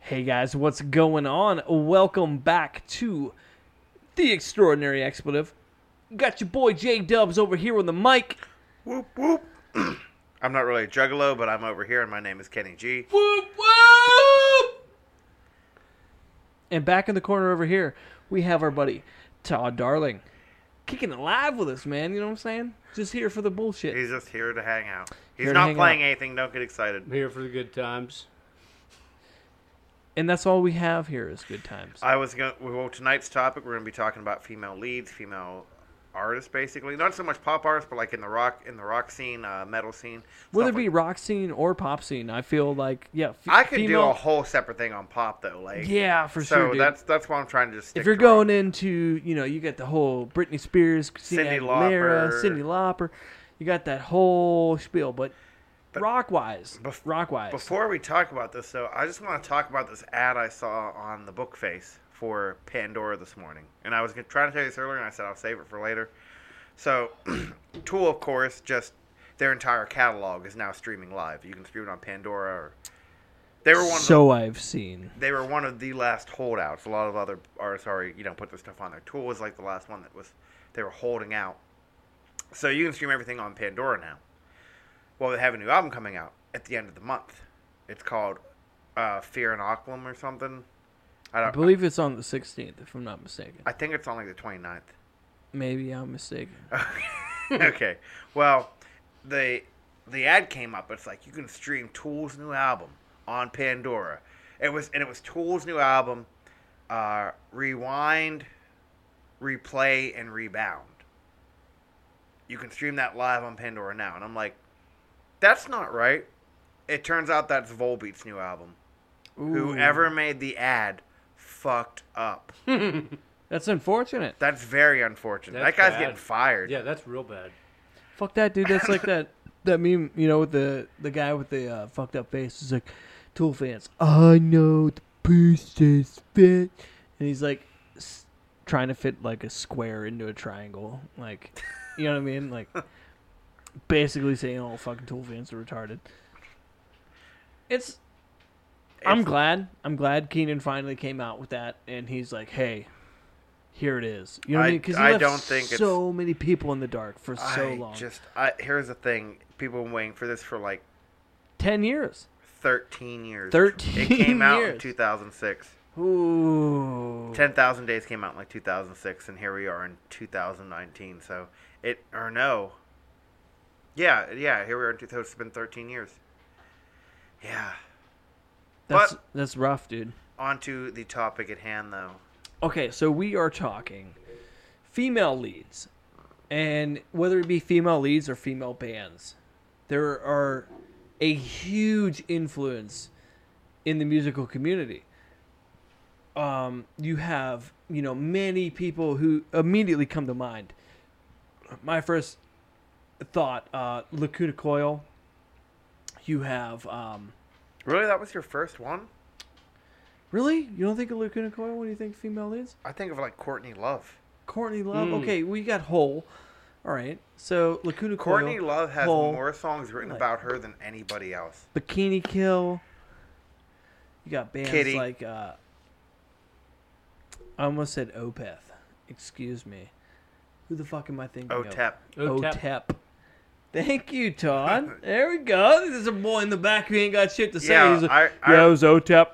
Hey guys, what's going on? Welcome back to the Extraordinary Expletive. Got your boy J Dubs over here on the mic. Whoop whoop. I'm not really a juggalo, but I'm over here, and my name is Kenny G. Whoop whoop! And back in the corner over here, we have our buddy Todd Darling, kicking it live with us, man. You know what I'm saying? Just here for the bullshit. He's just here to hang out. He's Here to not hang playing out. anything. Don't get excited. I'm here for the good times. And that's all we have here is good times. I was going. to Well, tonight's topic, we're going to be talking about female leads, female artists, basically. Not so much pop artists, but like in the rock, in the rock scene, uh, metal scene. Whether it be like- rock scene or pop scene, I feel like yeah. f- I could do female- a whole separate thing on pop though. Like Yeah, for so sure. Dude. that's that's why I'm trying to just. Stick if you're to rock. going into, you know, you got the whole Britney Spears, Christina Aguilera, Lauper. Cyndi Lauper, you got that whole spiel. But, But rock wise, bef- rock wise, Before we talk about this, though, I just want to talk about this ad I saw on the book face for Pandora this morning. And I was trying to tell you this earlier, and I said I'll save it for later. So, Tool, of course, just their entire catalog is now streaming live. You can stream it on Pandora. Or they were one. Of so I've seen. the, they were one of the last holdouts. A lot of other artists already, you know, put their stuff on there. Tool was like the last one that was they were holding out. So you can stream everything on Pandora now. Well, they have a new album coming out at the end of the month. It's called uh, Fear and Aquam or something. I I don't. believe it's on the 16th, if I'm not mistaken. I think it's on like the 29th. Maybe I'm mistaken. okay. Well, the the ad came up. It's like you can stream Tool's new album on Pandora. It was and it was Tool's new album, uh, Rewind, Replay, and Rebound. You can stream that live on Pandora now, and I'm like, that's not right. It turns out that's Volbeat's new album. Ooh. Whoever made the ad fucked up. That's unfortunate. That's very unfortunate. That's that guy's bad. getting fired. Yeah, that's real bad. Fuck that, dude. That's like that that meme, you know, with the the guy with the uh, fucked up face. It's like, Tool fans. I know the pieces fit, and he's like s- trying to fit like a square into a triangle. Like, you know what I mean? Like, basically saying all fucking Tool fans are retarded. It's. I'm glad. I'm glad Keenan finally came out with that, and he's like, "Hey, here it is." You know what I mean? Because I don't think it's- so many people in the dark for so I long. Just I, here's the thing: people have been waiting for this for like Ten years. 13 years. 13 It came out in 2006. Ooh. 10,000 Days came out in like 2006, and here we are in 2019. So it or no, yeah, yeah, here we are in 2000. It's been 13 years. Yeah. That's but- that's rough, dude. On to the topic at hand, though. Okay, so we are talking female leads, and whether it be female leads or female bands, there are a huge influence in the musical community. Um, you have you know many people who immediately come to mind. My first thought, uh, Lacuna Coil. You have um, Really, that was your first one? really you don't think of Lacuna Coil when you think female leads? I think of like Courtney Love. Courtney Love. Mm. Okay, we got Hole. All right. So Lacuna Coil, Courtney Love has Hole, more songs written like- about her than anybody else. Bikini Kill. You got bands Kittie. like uh I almost said Opeth. Excuse me. Who the fuck am I thinking of? OTEP. OTEP. Thank you, Todd. there we go. There's a boy in the back who ain't got shit to say. Yeah, He's like, I- I- yeah, it was OTEP.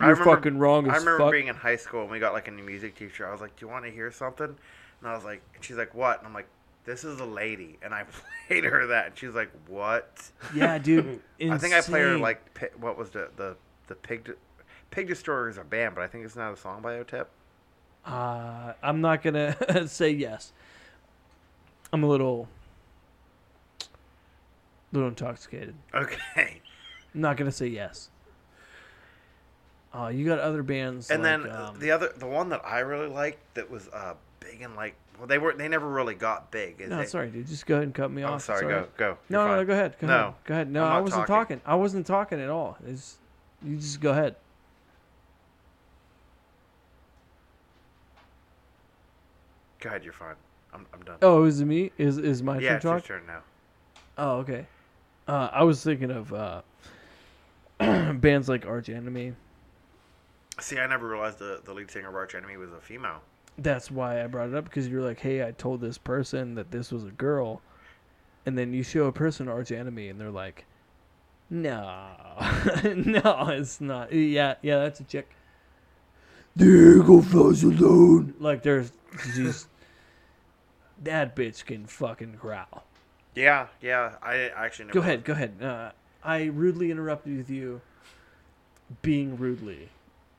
You're remember- fucking wrong as I remember fuck. being in high school and we got like a new music teacher. I was like, "Do you want to hear something?" And I was like, and "She's like, what?" And I'm like, "This is a lady." And I played her that, and she's like, "What?" yeah, dude. I think I played her like what was the the the pig De- pig destroyer is a band, but I think it's not a song by OTEP. Uh, I'm not gonna say yes. I'm a little, little intoxicated. Okay. I'm not gonna say yes. Uh, you got other bands, And like, then um, the other the one that I really liked that was uh big and like well they were they never really got big. Is no, they, sorry, dude. Just go ahead and cut me Oh, off. sorry. All Go go. No, You're no, go ahead. Go No, ahead. Go ahead. No, I'm I wasn't talking. talking. I wasn't talking at all. It's, you just go ahead. Go ahead. You're fine. I'm I'm done. Oh, is it me? Is is my yeah, turn it's your turn now. Oh, okay. Uh, I was thinking of uh, bands like Arch Enemy. See, I never realized the, the lead singer of Arch Enemy was a female. That's why I brought it up because you're like, hey, I told this person that this was a girl, and then you show a person Arch Enemy, and they're like, no, no, it's not. Yeah, yeah, that's a chick. The eagle flies alone. Like there's, she's that bitch can fucking growl. Yeah, yeah. I actually never Go ahead, go ahead. Uh, I rudely interrupted with you being rudely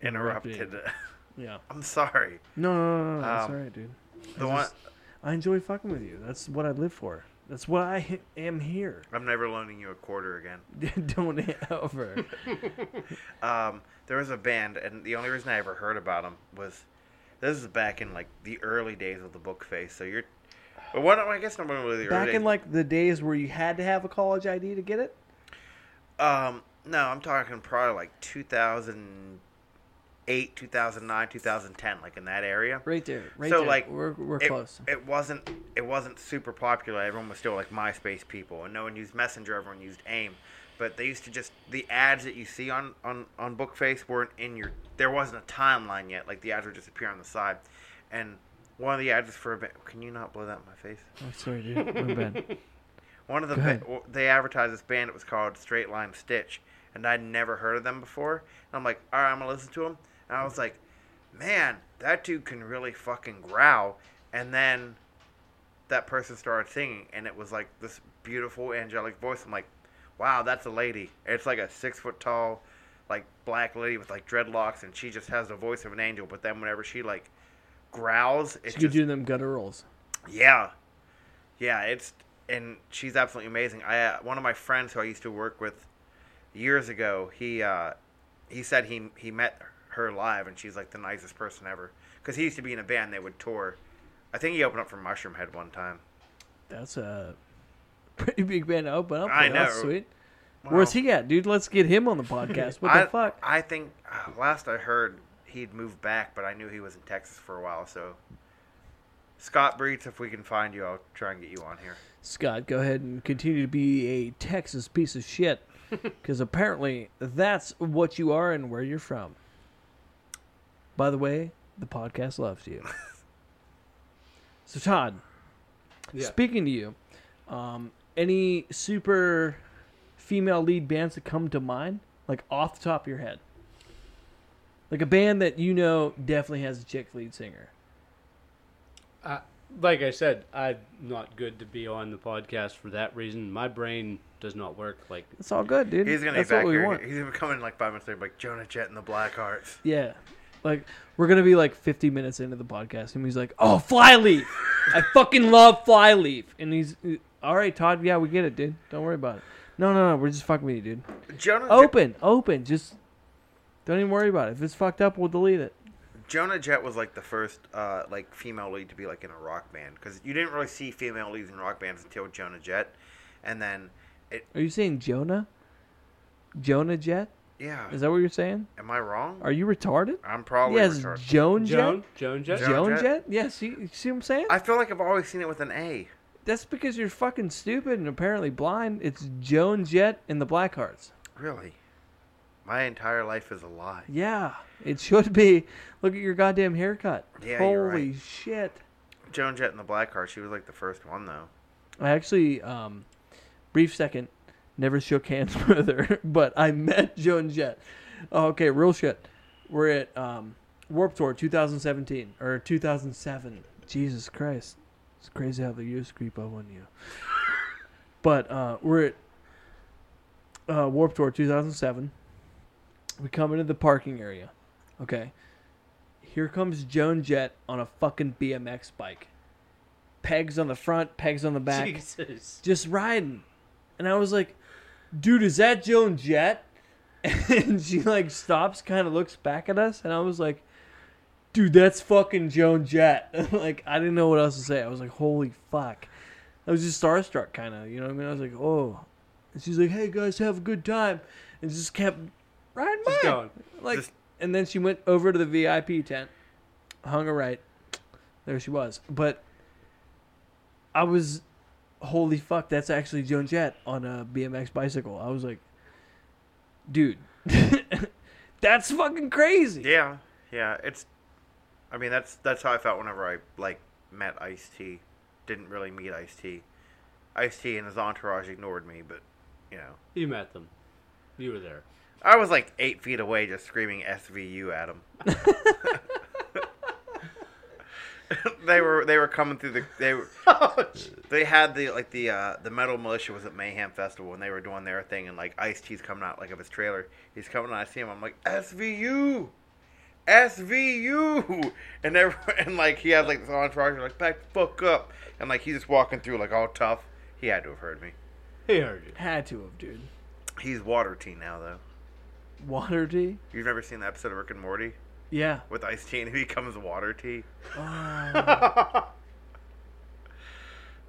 interrupted. Yeah. I'm sorry. No, no, no, no. That's Um, all right, dude. The I one I enjoy fucking with you. That's what I live for. That's why I am here. I'm never loaning you a quarter again. Don't ever. Um, there was a band, and the only reason I ever heard about them was this is back in like the early days of the book face. So you're, but what I guess not really the Back days. in like the days where you had to have a college ID to get it. um, no, I'm talking probably like 2008, 2009, 2010, like in that area. Right there. Right So, there. like, we're we're it, close. It wasn't it wasn't super popular. Everyone was still like MySpace people, and no one used Messenger. Everyone used AIM. But they used to just the ads that you see on on on Bookface weren't in your. There wasn't a timeline yet. Like the ads would just appear on the side, and one of the ads for a. band. Can you not blow that in my face? oh, sorry, dude. My bad. One of the ba- they advertised this band. It was called Straight Line Stitch, and I'd never heard of them before. And I'm like, all right, I'm gonna listen to them. And I was like, man, that dude can really fucking growl. And then that person started singing, and it was like this beautiful angelic voice. I'm like, wow, that's a lady. It's like a six foot tall, like black lady with like dreadlocks, and she just has the voice of an angel. But then whenever she like growls, it's She could just do them gutter rolls. yeah, yeah. It's and she's absolutely amazing. I uh, one of my friends who I used to work with years ago. He uh, he said he he met her live, and she's like the nicest person ever. Because he used to be in a band. They would tour. I think he opened up for Mushroomhead one time. That's a pretty big band to open up. I for. That's know. sweet. Where's he at, dude? Let's get him on the podcast. What I, the fuck? I think uh, last I heard he'd moved back, but I knew he was in Texas for a while. So Scott Breeds, if we can find you, I'll try and get you on here. Scott, go ahead and continue to be a Texas piece of shit. Because apparently that's what you are and where you're from. By the way, the podcast loves you. so, Todd, Yeah. speaking to you, um, any super female lead bands that come to mind? Like off the top of your head? Like a band that you know definitely has a chick lead singer. Uh, like I said, I'm not good to be on the podcast for that reason. My brain does not work like It's all good, dude. He's gonna That's be back what we here. want. He's gonna come in like five minutes later, like Jonah Jet and the Blackhearts. Yeah. Like we're gonna be like 50 minutes into the podcast, and he's like, "Oh, Flyleaf! I fucking love Flyleaf!" And he's, "All right, Todd. Yeah, we get it, dude. Don't worry about it. No, no, no. We're just fucking with you, dude. Jonah Open, open. Just don't even worry about it. If it's fucked up, we'll delete it. Jonah Jet was like the first uh, like female lead to be like in a rock band because you didn't really see female leads in rock bands until Jonah Jet, and then it Are you saying Jonah? Jonah Jet? yeah. Is that what you're saying? Am I wrong? Are you retarded? I'm probably yes, retarded. Joan Joan, Jet. Joan Jett. Joan Joan Jett? Jet? Yes. You, you see what I'm saying? I feel like I've always seen it with an A. That's because you're fucking stupid and apparently blind. It's Joan Jett and the Blackhearts. Really, my entire life is a lie. Yeah, it should be. Look at your goddamn haircut. Yeah, Holy you're right. shit. Joan Jett and the Blackhearts. She was like the first one though. I actually, um, brief second, never shook hands with her, but I met Joan Jett. Oh, okay, real shit. We're at um, Warp Tour 2017 or 2007. Jesus Christ, it's crazy how the years creep up on you. But uh, we're at uh, Warp Tour 2007. We come into the parking area. Okay. Here comes Joan Jett on a fucking BMX bike. Pegs on the front, pegs on the back Jesus. just riding. And I was like, dude, is that Joan Jett? And she like stops, kind of looks back at us, and I was like, dude, that's fucking Joan Jett. like I didn't know what else to say. I was like, holy fuck. I was just starstruck, kind of. You know what I mean? I was like, oh. And she's like, hey guys, have a good time, and just kept riding Just going. Like, Just- and then she went over to the VIP tent, hung her right. There she was. But I was, holy fuck, that's actually Joan Jett on a BMX bicycle. I was like, dude, that's fucking crazy. Yeah, yeah. It's. I mean, that's that's how I felt whenever I like met Ice T. Didn't really meet Ice T. Ice T and his entourage ignored me, but you know, You met them. You were there. I was like eight feet away, just screaming SVU at him. they were they were coming through the they were they had the like the uh, the metal militia was at Mayhem Festival and they were doing their thing and like Ice T's coming out like of his trailer. He's coming out. I see him. I'm like SVU, SVU, and everyone and like he has like this entourage like back the fuck up and like he's just walking through like all tough. He had to have heard me. He heard you. Had to have, dude. He's water tea now though. Water tea? You've never seen the episode of Rick and Morty Yeah. with Ice T and he becomes water tea. Oh,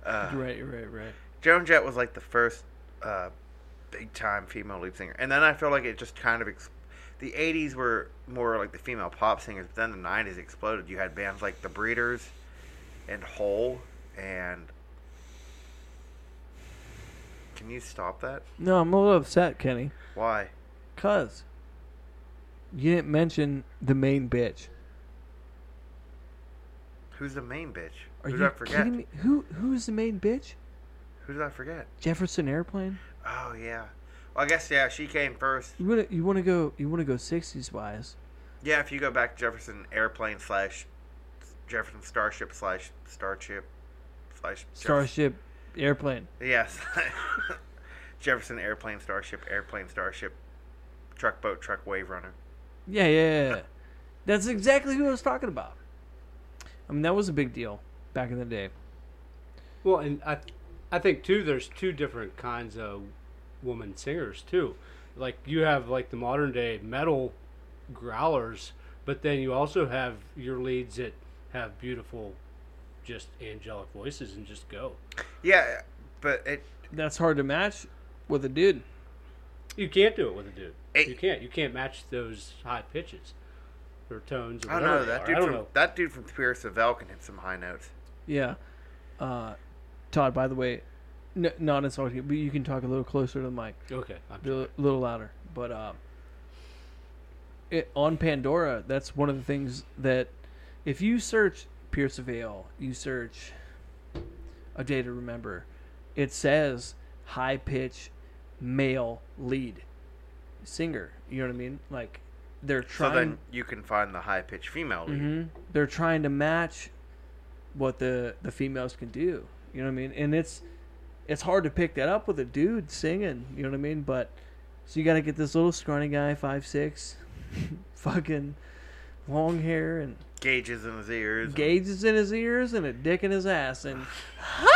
Uh, right, right, right. Joan Jett was like the first uh, big time female lead singer, and then I feel like it just kind of ex- the '80s were more like the female pop singers, but then the '90s exploded. You had bands like the Breeders and Hole, and can you stop that? No, I'm a little upset, Kenny. Why? Cause you didn't mention the main bitch. Who's the main bitch? Are Who you did I forget? kidding me? Who who's the main bitch? Who did I forget? Jefferson Airplane. Oh yeah. Well, I guess yeah, she came first. You wanna you wanna go you wanna go sixties wise. Yeah, if you go back Jefferson Airplane slash Jefferson Starship slash Starship slash Starship Airplane. Yes. Jefferson Airplane Starship Airplane Starship Truck Boat Truck Wave Runner. Yeah, yeah, yeah, yeah. That's exactly who I was talking about. I mean, that was a big deal back in the day. Well, and I, I think too. There's two different kinds of woman singers too. Like you have like the modern day metal growlers, but then you also have your leads that have beautiful, just angelic voices and just go. Yeah, but it That's hard to match with a dude. You can't do it with a dude. It- you can't. You can't match those high pitches or tones. Or I don't know that dude I don't from know. that dude from Pierce Veil can hit some high notes. Yeah. Uh, Todd, by the way, n- not insulting, you, but you can talk a little closer to the mic, Okay. I'm a little, little louder. But uh, it, on Pandora, that's one of the things that if you search Pierce Veil, you search a day to remember, it says high pitch male lead singer. You know what I mean? Like they're trying. So then you can find the high pitched female lead. hmm They're trying to match what the the females can do. You know what I mean? And it's it's hard to pick that up with a dude singing. You know what I mean? But so you got to get this little scrawny guy, five six, fucking long hair and Gauges in his ears. gauges in his ears and a dick in his ass and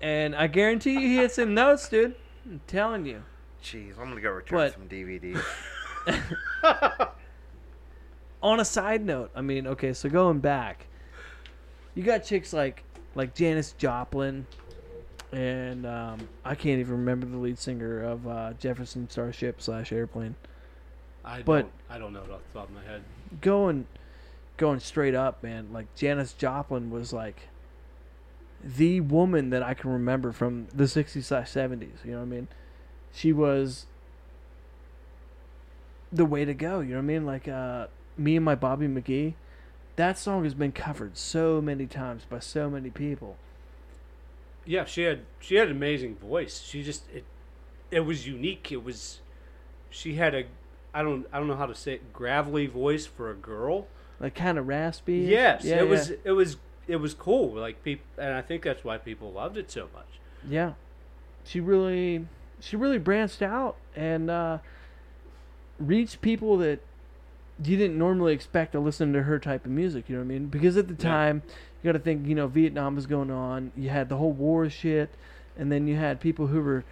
and I guarantee you he hits some notes, dude. I'm telling you. Jeez, I'm gonna go return What? some DVDs. on a side note, I mean, okay, so going back, you got chicks like like Janis Joplin, and um, I can't even remember the lead singer of uh, Jefferson Starship slash Airplane. I but- don't. I don't know it off the top of my head. Going, going straight up, man. Like Janis Joplin was like the woman that I can remember from the '60s slash '70s. You know what I mean? She was the way to go. You know what I mean? Like uh, me and my Bobby McGee. That song has been covered so many times by so many people. Yeah, she had she had an amazing voice. She just it it was unique. It was she had a I don't I don't know how to say it, gravelly voice for a girl. Like kind of raspy. Yes, yeah, it yeah. was it was it was cool. Like people, and I think that's why people loved it so much. Yeah, she really, she really branched out and uh, reached people that you didn't normally expect to listen to her type of music. You know what I mean? Because at the Yeah. time, you got to think, you know, Vietnam was going on. You had the whole war shit, and then you had people who were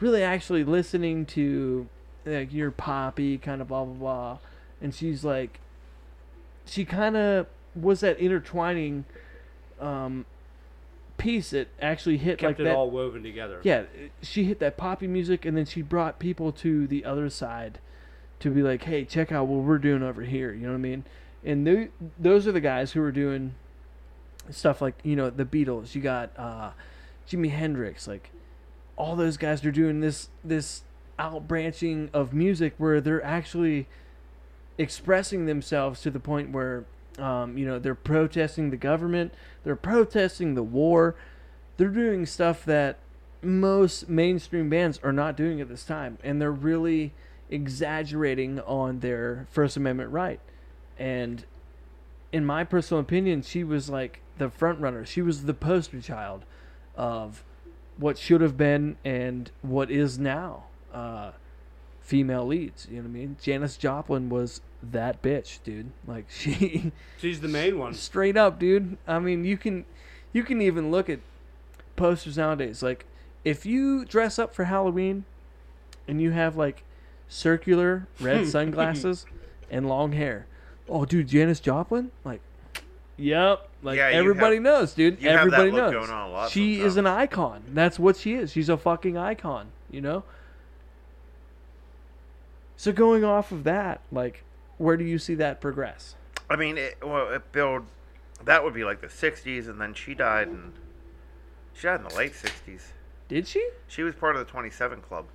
really actually listening to like your poppy kind of blah blah blah. And she's like, she kind of was that intertwining um, piece that actually hit Kept like it that. all woven together. Yeah, she hit that poppy music, and then she brought people to the other side to be like, "Hey, check out what we're doing over here." You know what I mean? And th- those are the guys who are doing stuff like you know the Beatles. You got uh, Jimi Hendrix. Like all those guys are doing this this out branching of music where they're actually expressing themselves to the point where um, you know they're protesting the government, they're protesting the war, they're doing stuff that most mainstream bands are not doing at this time, and they're really exaggerating on their First Amendment right. And in my personal opinion, she was like the front runner. She was the poster child of what should have been and what is now uh, female leads. You know what I mean? Janis Joplin was that bitch, dude. Like she She's the main one. straight up, dude. I mean, you can you can even look at posters nowadays. Like if you dress up for Halloween and you have like circular red sunglasses and long hair. Oh, dude, Janis Joplin? Like Yep. Like Yeah, everybody have- knows, dude. you have that everybody look knows. going on a lot she is an icon. That's what she is. She's a fucking icon, you know? So going off of that, like where do you see that progress? I mean, it, well, it build that would be like the '60s, and then she died in she died in the late '60s. Did she? She was part of the 27 Club.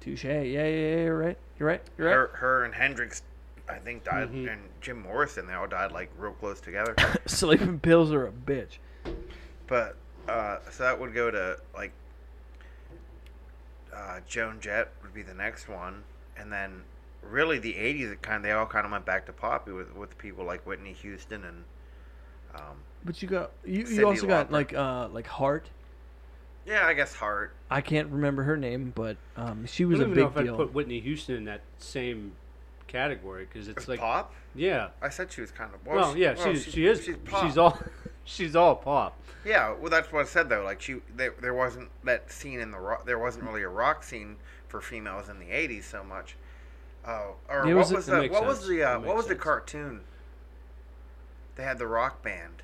Touche. Yeah, yeah, yeah. You're right. You're right. You're right. Her, her and Hendrix, I think, died, Mhm. and Jim Morrison. They all died like real close together. Sleeping pills are a bitch. but uh, so that would go to like uh, Joan Jett would be the next one, and then really the '80s. It kind they all kind of went back to poppy with with people like Whitney Houston and um, But you got you, you also got like uh like Heart. yeah, I guess Heart. I can't remember her name, but um she I was don't a even know big if deal. I'd put Whitney Houston in that same category because it's It's like pop. yeah. I said she was kind of Well, she- yeah, well, she's, she is. She's She's, all. She's all pop. Yeah, well, that's what I said though. Like she, there, there wasn't that scene in the rock. There wasn't really a rock scene for females in the '80s so much. Oh, or There what was was the makes what was the uh, what makes was the cartoon? They had the rock band.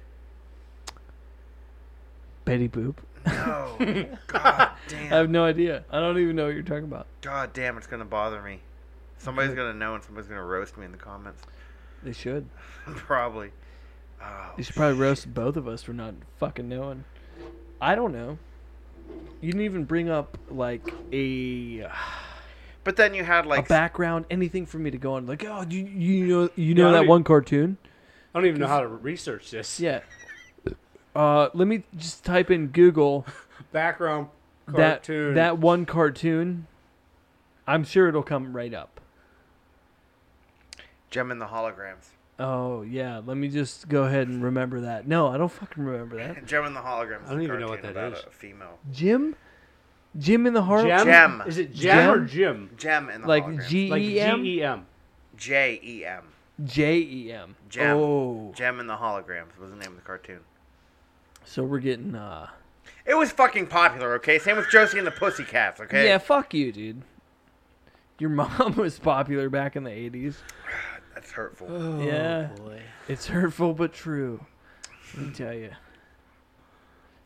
Betty Boop. No, god damn. I have no idea. I don't even know what you're talking about. god damn, it's gonna bother me. Somebody's gonna know, and somebody's gonna roast me in the comments. They should. Probably. Oh, They should probably roast both of us for not fucking knowing. I don't know. You didn't even bring up like a But then you had like a background, anything for me to go on. Like, oh, you you know you know I that don't one cartoon? I don't even know how to research this. Yeah. Uh, let me just type in Google Background that cartoon. that one cartoon. I'm sure it'll come right up. Jem in the holograms. Oh yeah, let me just go ahead and remember that. No, I don't fucking remember that. Jem and the holograms. I don't even know what cartoon that about is. A female. Jim, Jim in the heart, Gem? Gem. Is it Gem, or Jim? Jem in the like holograms. G Like E M G E M. J E M. J E M. Gem. Oh, Jem in the holograms was the name of the cartoon. so we're getting uh. It was fucking popular, okay? Same with Josie and the Pussycats, okay? Yeah, fuck you, dude. Your mom was popular back in the '80s. That's hurtful. Oh, Yeah. boy. It's hurtful but true. Let me tell you.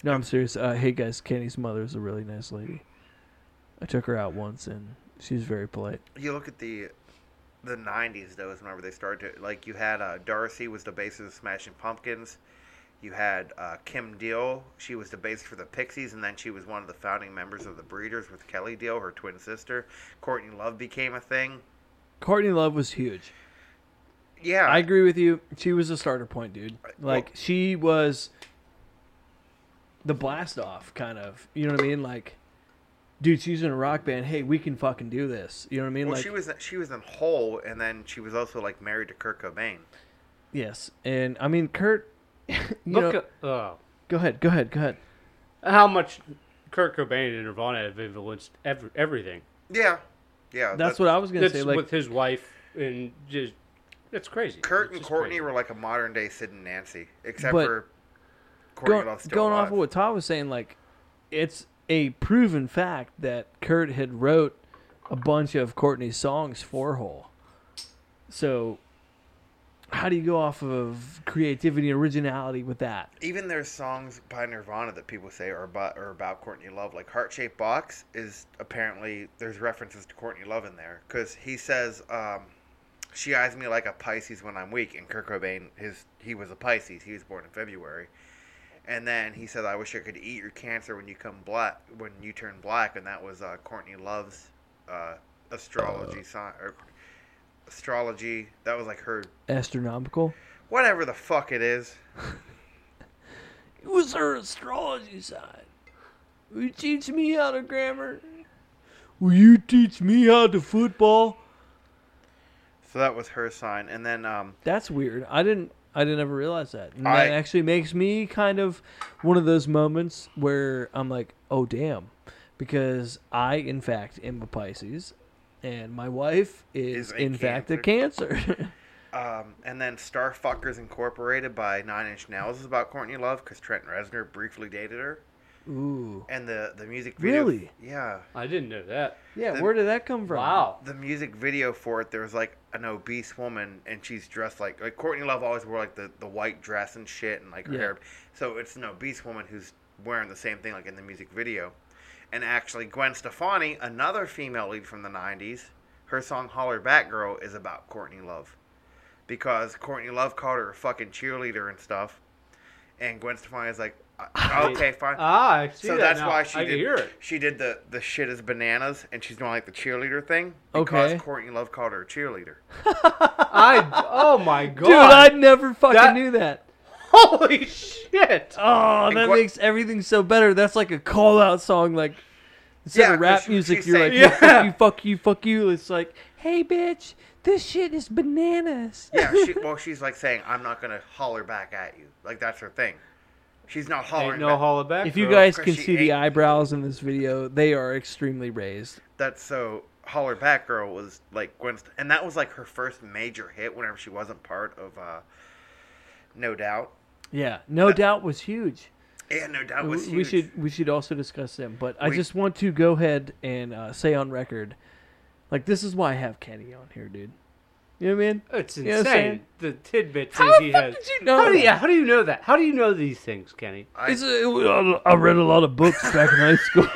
No, I'm serious. Uh, hey guys, Kenny's mother is a really nice lady. I took her out once and she was very polite. You look at the the '90s, though. Is whenever they started to like you had uh, Darcy was the bassist of Smashing Pumpkins. You had uh, Kim Deal. She was the bassist for the Pixies, and then she was one of the founding members of the Breeders with Kelley Deal, her twin sister. Courtney Love became a thing. Courtney Love was huge. Yeah, I agree with you. She was a starter point, dude. Like Well- she was the blast off kind of. You know what I mean? Like dude, she's in a rock band. Hey, we can fucking do this. You know what I mean? Well, like she was she was in Hole, and then she was also like married to Kurt Cobain. yes. And I mean Kurt you Look know, at oh, go ahead. Go ahead. Go ahead. how much Kurt Cobain and Nirvana have influenced ev- everything. Yeah, yeah. That's that- what I was going to That's say like with his wife and just it's crazy. Kurt It's and Courtney crazy. were like a modern day Sid and Nancy, except But for Courtney Go, still going off of what Todd was saying, like it's a proven fact that Kurt had wrote a bunch of Courtney's songs for Hole. So, how do you go off of creativity and originality with that? Even there's songs by Nirvana that people say are about are about Courtney Love. Like Heart Shaped Box is apparently there's references to Courtney Love in there because he says um, she eyes me like a Pisces when I'm weak, and Kurt Cobain his he was a Pisces. He was born in February, And then he said, "I wish I could eat your cancer when you come black, when you turn black." And that was uh, Courtney Love's uh, astrology sign or astrology. That was like her Astronomical. whatever the fuck it is. It was her astrology sign. Will you teach me how to grammar? Will you teach me how to football? So that was her sign. And then um, That's weird. I didn't. I didn't ever realize that. And I- that actually makes me kind of one of those moments where I'm like, oh damn, because I in fact am a Pisces, and my wife is, Is in fact a Cancer. um, and then Starfuckers Incorporated by Nine Inch Nails is about Courtney Love because Trent Reznor briefly dated her. Ooh. And the the music video. Really? Yeah. I didn't know that. Yeah. The- where did that come from? Wow. the music video for it, there was like an obese woman, and she's dressed like like Courtney Love always wore like the, the white dress and shit, and like her Yeah. hair. So it's an obese woman who's wearing the same thing like in the music video. And actually, Gwen Stefani, another female lead from the '90s, her song "Hollaback Girl" is about Courtney Love, because Courtney Love called her a fucking cheerleader and stuff, and Gwen Stefani is like, "Uh, "Okay, fine." Ah, I see So that that's now. why she I did. can hear it. She did the the shit is bananas, and she's doing like the cheerleader thing because Okay. Courtney Love called her a cheerleader. I oh my god, Dude, I never fucking That- knew that. holy shit! Oh, that Gwen- makes everything so better. That's like a call out song. Like instead Yeah, of rap 'cause she- music, she's you're like, saying- "Hey, fuck you, fuck you, fuck you. It's like, hey, bitch, this shit is bananas. Yeah, she, well, she's like saying, "I'm not gonna holler back at you." Like that's her thing. She's not hollering. Ain't no back. holler back. If you girl. guys can she see the eyebrows in this video, they are extremely raised. That's so. Hollaback girl was like Gwen, St- and that was like her first major hit. Whenever she wasn't part of, uh, No Doubt. Yeah, no doubt was huge. Yeah, No Doubt was we, huge. we should we should also discuss them, but I just want to go ahead and uh, say on record, like this is why I have Kenny on here, dude. You know what I mean? Oh, it's You know what I'm saying? insane. the tidbits How that the he fuck has. did you know How do you, that? how do you know that? How do you know these things, Kenny? I- It's uh, a, um, I read a lot of books back in high school.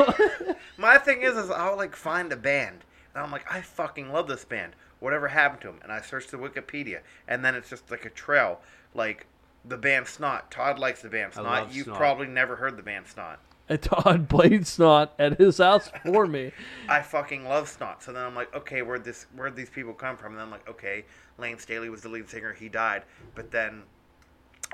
My thing is, is I'll like find a band, and I'm like, I fucking love this band. Whatever happened to them? And I search the Wikipedia, and then it's just like a trail, like the band Snot. Todd likes the band I Snot. love You've Snot. probably never heard the band Snot. Todd played snot at his house for me. I fucking love Snot. So then I'm like, okay, where'd this, where'd these people come from? And then I'm like, okay, Lane Staley was the lead singer. He died, but then.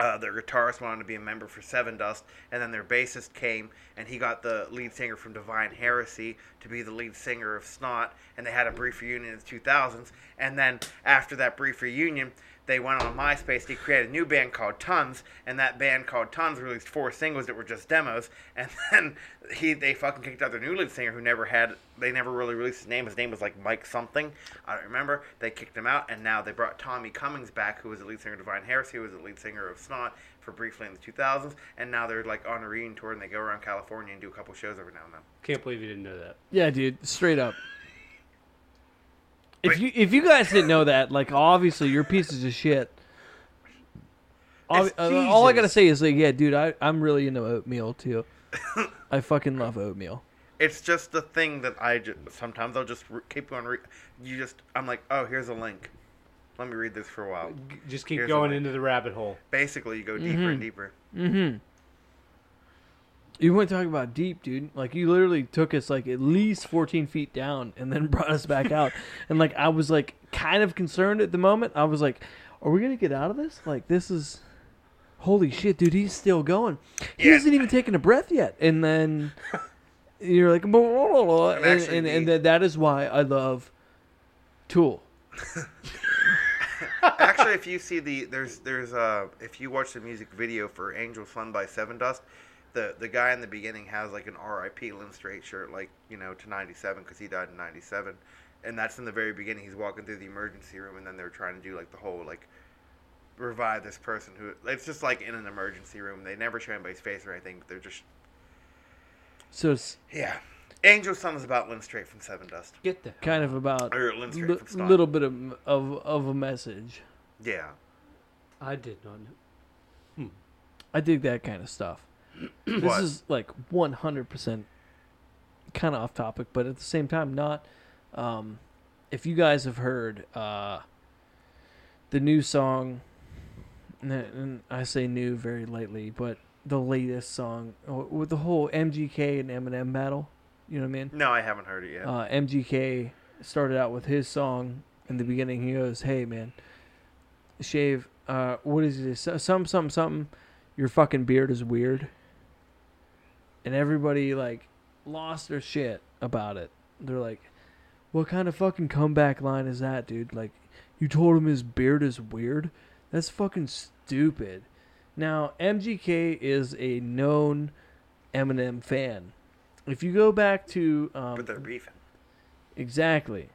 Uh, their guitarist wanted to be a member for Sevendust, and then their bassist came, and he got the lead singer from Divine Heresy to be the lead singer of Snot, and they had a brief reunion in the 2000s. And then after that brief reunion, they went on MySpace. They created a new band called Tons, and that band called Tons released four singles that were just demos. And then he they fucking kicked out their new lead singer, who never had they never really released his name. His name was like Mike something. I don't remember. They kicked him out, and now they brought Tommy Cummings back, who was the lead singer of Divine Heresy, who was the lead singer of Snot for briefly in the 2000s. And now they're like on a reunion tour, and they go around California and do a couple shows every now and then. Can't believe you didn't know that. Yeah, dude, straight up. If you if you guys didn't know that, like obviously you're pieces of shit. Ob- uh, all I gotta say is like, yeah, dude, I I'm really into oatmeal too. I fucking love oatmeal. It's just the thing that I just, sometimes I'll just re- keep on. Re- you just I'm like, oh, here's a link. Let me read this for a while. Just keep Here's going a- into the rabbit hole. Basically, you go deeper and deeper. Mm-hmm. You want to talk about deep, dude? Like you literally took us like at least 14 feet down and then brought us back out. And like I was like kind of concerned at the moment. I was like, "Are we gonna get out of this? Like this is, holy shit, dude! He's still going. He Yeah. hasn't even taken a breath yet." And then you're like, "Blah, blah, blah, blah," And and and, and that- that is why I love Tool. Actually, if you see the there's there's uh if you watch the music video for Angel's Son by Sevendust, the the guy in the beginning has like an R.I.P. Lynn Strait shirt, like you know to '97 because he died in '97, and that's in the very beginning. He's walking through the emergency room, and then they're trying to do like the whole like revive this person who it's just like in an emergency room. They never show anybody's face or anything. But they're just So it's yeah. Angel's Son is about Lynn Strait from Sevendust, Get the kind of about or Lynn Strait a from Snot. little bit of, of of a message. Yeah. I did not know. Hmm. I dig that kind of stuff. This What? is like 100% kind of off topic, but at the same time, not. Um, if you guys have heard uh, the new song, and- I say new very lightly, but the latest song uh, with the whole MGK and Eminem battle. You know what I mean? No, I haven't heard it yet. Uh, MGK started out with his song in the beginning. He goes, "Hey man, shave. Uh, what is this? Some something something. Your fucking beard is weird." And everybody like lost their shit about it. They're like, "What kind of fucking comeback line is that, dude? Like, you told him his beard is weird? That's fucking stupid." Now, MGK is a known Eminem fan. If you go back to um, but they're beefing. Exactly.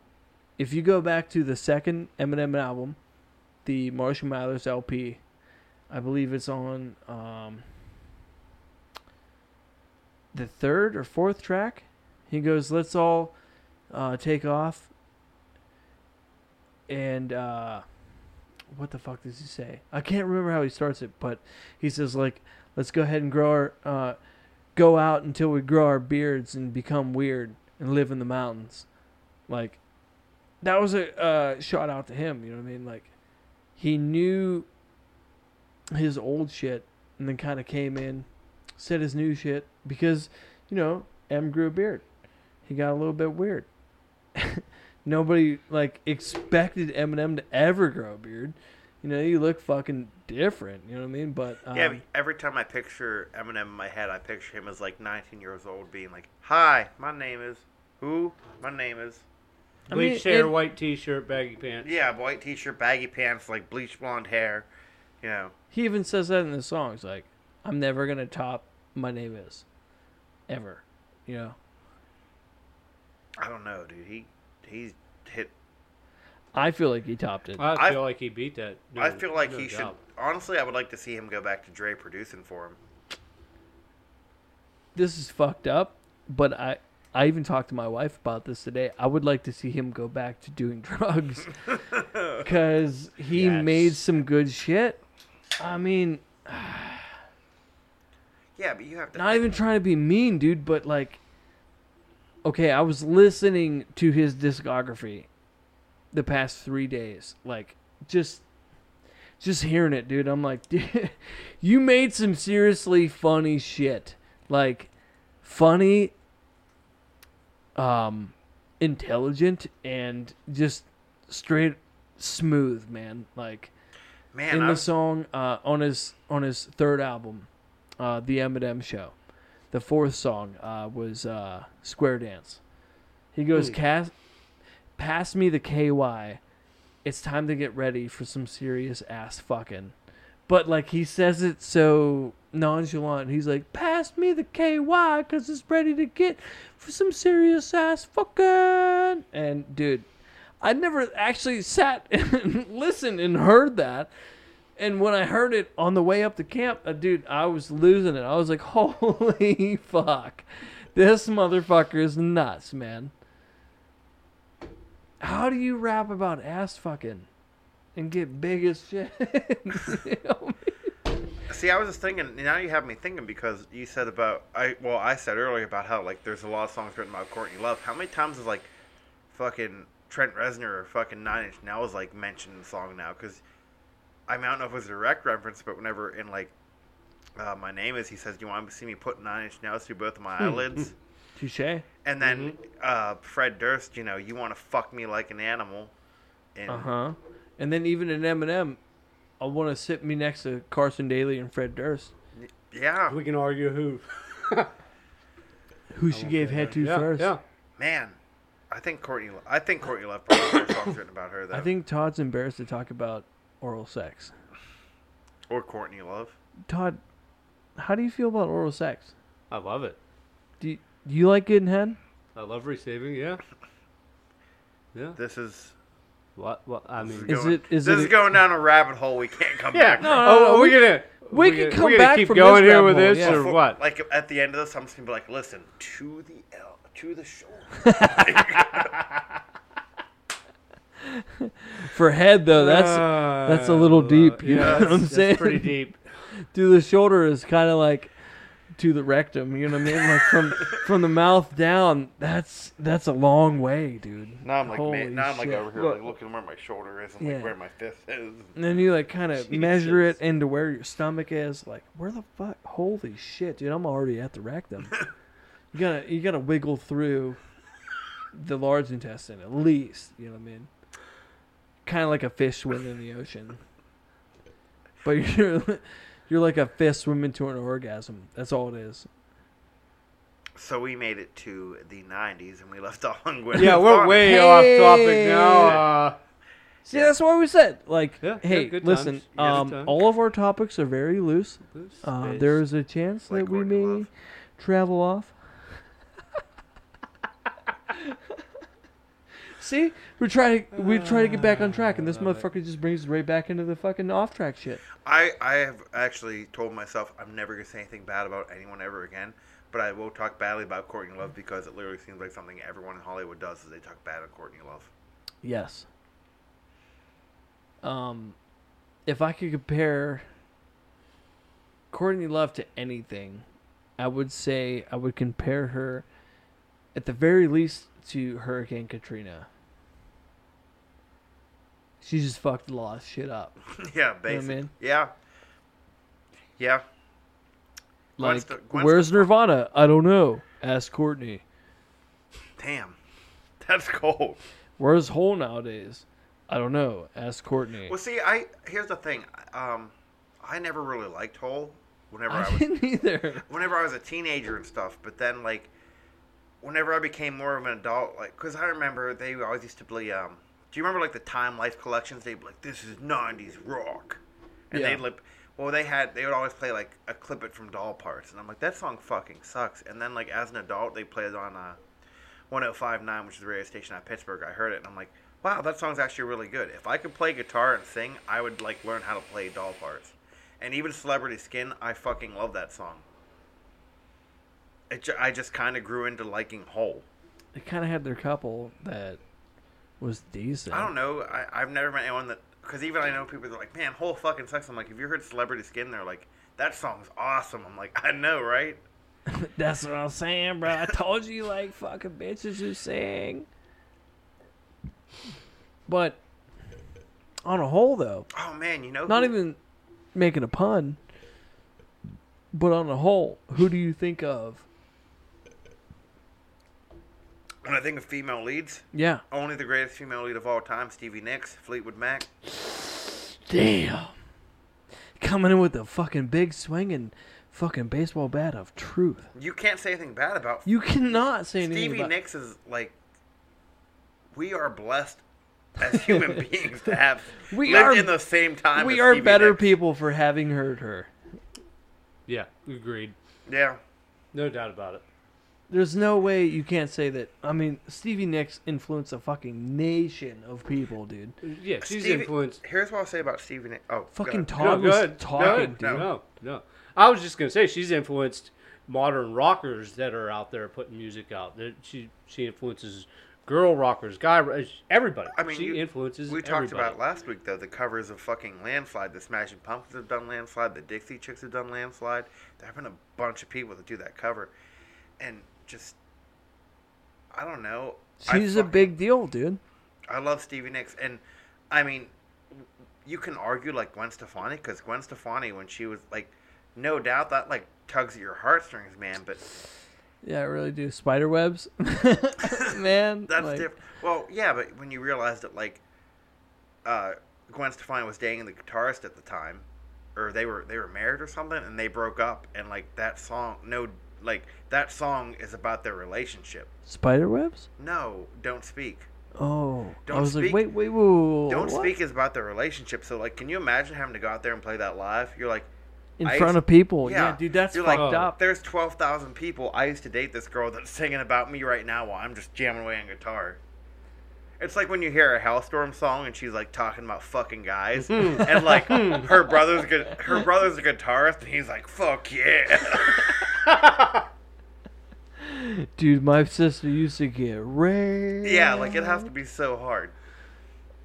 If you go back to the second Eminem album, the Marshall Mathers LP, I believe it's on um, the third or fourth track. He goes, "Let's all uh, take off." And uh, what the fuck does he say? I can't remember how he starts it, but he says like, "Let's go ahead and grow our, uh, go out until we grow our beards and become weird and live in the mountains." Like, that was a uh, shout out to him. You know what I mean? Like, he knew his old shit and then kind of came in, said his new shit because, you know, M grew a beard. He got a little bit weird. Nobody like expected Eminem to ever grow a beard. You know, you look fucking different. You know what I mean? But um, yeah, every time I picture Eminem in my head, I picture him as like 19 years old, being like, "Hi, my name is who? My name is." I mean, Bleached hair, it- white T-shirt, baggy pants. Yeah, white t-shirt, baggy pants, like bleach blonde hair. You know, he even says that in the songs. Like, I'm never gonna top my name is, ever. You know. I don't know, dude. He he's hit. I feel like he topped it. I I- feel like he beat that. No, I feel like no he should. Honestly, I would like to see him go back to Dre producing for him. this is fucked up, but I I even talked to my wife about this today. I would like to see him go back to doing drugs cuz he Yes. made some good shit. I mean, Yeah, but you have to. not even trying to be mean, dude, but like okay, I was listening to his discography the past 3 days. Like just just hearing it, dude. I'm like, dude, you made some seriously funny shit. Like funny um intelligent and just straight smooth, man. Like man, in I the song uh, on his on his third album, uh, the Eminem Show. The fourth song uh, was uh, Square Dance. He goes, Hmm. Cast, "Pass me the KY. It's time to get ready for some serious ass fucking." But like he says it so nonchalant. He's like, "Pass me the KY, cause it's ready to get for some serious ass fucking." And dude, I never actually sat and listened and heard that. And when I heard it on the way up to camp, uh, dude, I was losing it. I was like, "Holy fuck, this motherfucker is nuts, man." How do you rap about ass fucking and get big as shit? See. I was just thinking. Now you have me thinking because you said about I. Well, I said earlier about how like there's a lot of songs written about Courtney Love. How many times is like fucking Trent Reznor or fucking Nine Inch Nails like mentioned in the song now? Because I mean, I don't know if it was a direct reference, but whenever in like uh, my name is, he says, "Do you want to see me put Nine Inch Nails through both of my eyelids?" Touche. And then uh, Fred Durst, you know, you want to fuck me like an animal. And Uh huh. And then even in Eminem, I want to sit me next to Carson Daly and Fred Durst. yeah, We can argue who. Who she gave head to yeah, first? Yeah. man, I think Courtney. I think Courtney Love probably has songs written about her though, I think Todd's embarrassed to talk about oral sex. or Courtney Love. Todd, how do you feel about oral sex? I love it. Do you, do you like getting head? I love receiving. Yeah. Yeah. This is What? What? I mean. Is going, it- is this it is going down a rabbit hole we can't come Yeah. back. No, from. no, oh, no, are we we- gonna? we we can gonna- come we gonna back keep from going this here with this, yeah. or what? Like at the end of this, I'm just gonna be like, listen to the L, to the shoulder. For head though, that's ah, that's a little deep, you know what I'm that's- saying? Pretty deep. through the shoulder is kind of like to the rectum. You know what I mean? Like from from the mouth down. That's that's a long way, dude. Now I'm like, Holy man, now I'm like shit. over here, like looking where my shoulder is and Yeah. like where my fist is. And then you like kind of measure it into where your stomach is. Like where the fuck? Holy shit, dude! I'm already at the rectum. you gotta you gotta wiggle through the large intestine at least. You know what I mean? Kind of like a fish swimming in the ocean. But you're you're like a fish swimming to an orgasm. That's all it is. So we made it to the 90s and we left off on Gwen. Yeah, we're Stefani. way off topic now. Uh, See, that's what we said. Like, Yeah, yeah, hey, good listen, times. Yeah, good um, all of our topics are very loose. Uh, there is a chance Like that we may Love. travel off. See, we try to we try to get back on track, and this Love it. motherfucker just brings us right back into the fucking off track shit. I, I have actually told myself I'm never going to say anything bad about anyone ever again, but I will talk badly about Courtney Love because it literally seems like something everyone in Hollywood does is they talk bad on Courtney Love. Yes. Um, if I could compare Courtney Love to anything, I would say I would compare her, at the very least, to Hurricane Katrina. She just fucked a lot of shit up. yeah, what I basically. mean? Yeah. Yeah. Like, St- Gwen where's Nirvana? I don't know. Ask Courtney. Damn. That's cold. Where's Hole nowadays? I don't know. Ask Courtney. Well, see, I here's the thing. Um, I never really liked Hole whenever I I was either. whenever I was a teenager and stuff. But then, like, whenever I became more of an adult, like, because I remember they always used to play. Um, do you remember like the Time Life collections? They'd be like, "This is '90s rock," and Yeah. they'd like, well, they had they would always play like a clip it from Doll Parts, and I'm like, that song fucking sucks. And then like as an adult, they played it on uh, 105.9, which is the radio station out of Pittsburgh. I heard it, and I'm like, wow, that song's actually really good. If I could play guitar and sing, I would like learn how to play Doll Parts. And even Celebrity Skin, I fucking love that song. It ju- I just kind of grew into liking Hole. They kind of had their couple that was decent. I don't know. I, I've never met anyone that because even I know people that are like, man, Hole fucking sucks. I'm like, have you heard Celebrity Skin? They're like, that song's awesome. I'm like, I know, right? That's what I'm saying, bro. I told you, like, fucking bitches who sing. But on a whole, though, Oh man, you know, not who- even making a pun, but on a whole, who do you think of? When I think of female leads, Yeah. only the greatest female lead of all time, Stevie Nicks, Fleetwood Mac. Damn. Coming in with the fucking big swinging fucking baseball bat of truth. You can't say anything bad about You cannot say anything Stevie about Nicks. Is like, we are blessed as human beings to have We lived are- in the same time. We as are Stevie better Nicks. people for having heard her. yeah, agreed. Yeah, No doubt about it. There's no way you can't say that. I mean, Stevie Nicks influenced a fucking nation of people, dude. Yeah, she's Stevie- influenced. Here's what I'll say about Stevie Nicks. Oh, Fucking go Todd ahead. No, was go talking, Go dude. No, no. I was just gonna say she's influenced modern rockers that are out there putting music out. That She she influences girl rockers, guy, ro- everybody. I mean, she you- influences. We talked everybody. about it last week though the covers of fucking Landslide. The Smashing Pumpkins have done Landslide. The Dixie Chicks have done Landslide. There have been a bunch of people that do that cover, and just I don't know. I She's a big deal, dude. I love Stevie Nicks, and I mean, you can argue like Gwen Stefani because Gwen Stefani when she was like, no doubt that like tugs at your heartstrings, man. But Yeah, I really do. Spider webs, man. that's like, different. Well, yeah, but when you realize that like, uh, Gwen Stefani was dating the guitarist at the time, or they were they were married or something, and they broke up, and like that song, no, like that song is about their relationship. Spider webs? No, don't speak. Oh, I Don't was like, speak- wait, wait, whoa, Don't what? speak is about their relationship. So like, can you imagine having to go out there and play that live? You're like. in I front used- of people. Yeah. Yeah, dude, that's You're fucked like, up. There's 12,000 people. I used to date this girl that's singing about me right now while I'm just jamming away on guitar. It's like when you hear a Halestorm song and she's like talking about fucking guys, and like her brother's good, her brother's a guitarist, and he's like, "Fuck yeah." Dude, my sister used to get raped. yeah, like it has to be so hard.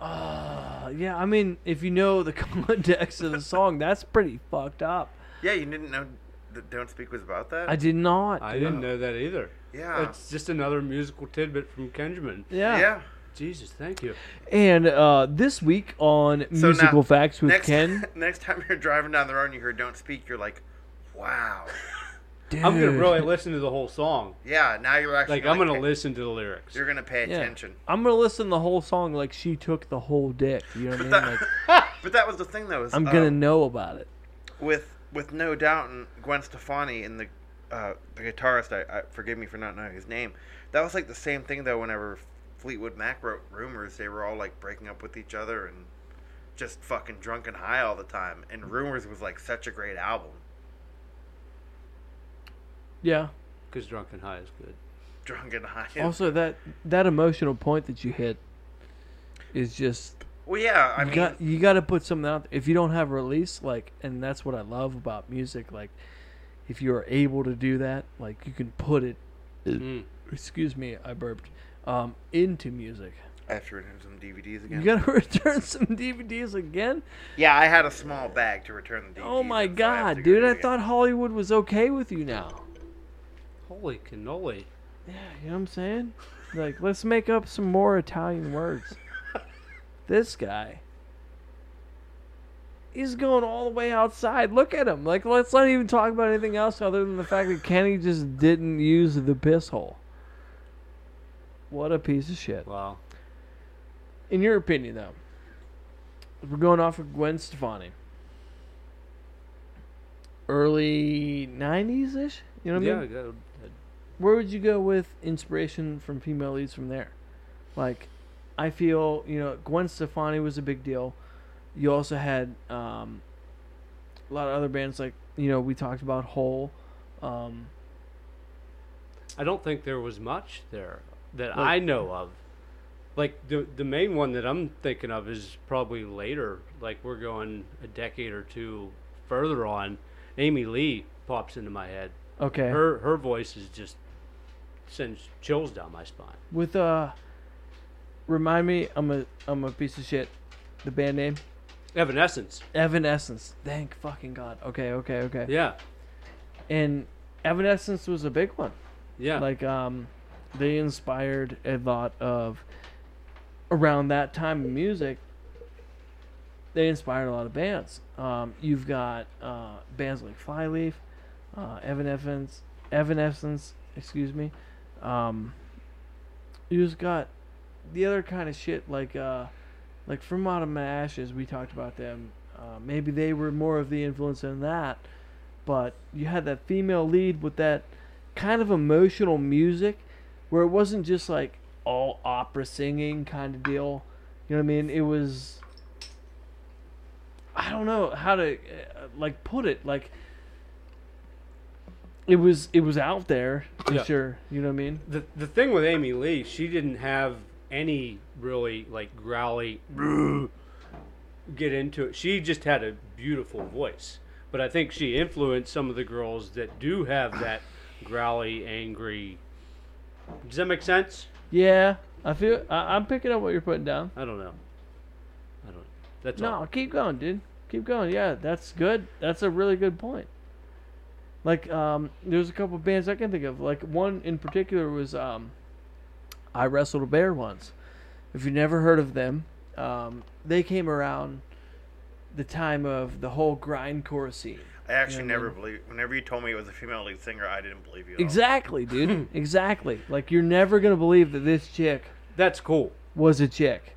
Uh, yeah, I mean, if you know the context of the song, that's pretty fucked up. Yeah, you didn't know. that Don't Speak was about that? I did not. I didn't know that either. yeah. It's just another musical tidbit from Kenjamin. Yeah. yeah. Jesus, thank you. And uh, this week on So Musical now, Facts with next, Ken, next time you're driving down the road and you hear "Don't Speak," you're like, "Wow." Dude, I'm gonna really listen to the whole song. Yeah. Now you're actually Like I'm gonna pay, listen to the lyrics. You're gonna pay Yeah. attention. I'm gonna listen to the whole song like she took the whole dick. You know what I mean? Like But that was the thing, though. Is, I'm uh, gonna know about it. with with no doubt and Gwen Stefani and the uh, the guitarist. I, I forgive me for not knowing his name. That was like the same thing though. Whenever Fleetwood Mac wrote "Rumours," they were all like breaking up with each other and just fucking drunk and high all the time. And "Rumours" was like such a great album. Yeah. Because Drunken High is good. Drunk and high. Also, that that emotional point that you hit is just well, yeah. I you mean, got you got to put something out. There. If you don't have a release, like, and that's what I love about music. Like, if you are able to do that, like, you can put it. Mm. Excuse me, I burped. Um, into music. I have to return some DVDs again. You gotta return some DVDs again. yeah, I had a small bag to return the DVDs. Oh my in, so I have god, dude! I again. thought Hollywood was okay with you now. Holy cannoli. Yeah, you know what I'm saying? Like, let's make up some more Italian words. this guy. He's going all the way outside. Look at him. Like, let's not even talk about anything else other than the fact that Kenny just didn't use the piss hole. What a piece of shit. Wow. In your opinion, though, if we're going off of Gwen Stefani, early 90s ish? You know what I mean? go- where would you go with inspiration from female leads from there? Like, I feel you know Gwen Stefani was a big deal. You also had um, a lot of other bands like you know we talked about Hole. Um, I don't think there was much there that Like- I know of. Like the the main one that I'm thinking of is probably later. Like we're going a decade or two further on. Amy Lee pops into my head. okay, Her her voice is just sends chills down my spine. with uh, remind me, I'm a I'm a piece of shit. The band name Evanescence. Evanescence. Thank fucking god. Okay, okay, okay. Yeah. And Evanescence was a big one. Yeah. like um they inspired a lot of around that time of music they inspired a lot of bands um you've got uh bands like flyleaf uh evanescence evanescence excuse me um you just got the other kind of shit like uh like from out of my ashes we talked about them uh, maybe they were more of the influence in that but you had that female lead with that kind of emotional music where it wasn't just like all opera singing kind of deal. You know what I mean? It was I don't know how to uh, like put it like it was it was out there for Yeah. sure. You know what I mean? the the thing with Amy Lee, she didn't have any really like growly get into it. She just had a beautiful voice. But I think she influenced some of the girls that do have that growly, angry. Does that make sense? Yeah, I feel I, I'm picking up what you're putting down. I don't know. I don't. That's No, all. keep going, dude. Keep going. Yeah, that's good. That's a really good point. Like, um, there's a couple bands I can think of. Like one in particular was um, I wrestled a bear once. If you never heard of them, um, they came around the time of the whole grindcore scene. I actually Yeah, never man. believed. Whenever you told me it was a female lead singer, I didn't believe you. At all. Exactly, dude. exactly. Like you're never gonna believe that this chick That's cool. was a chick.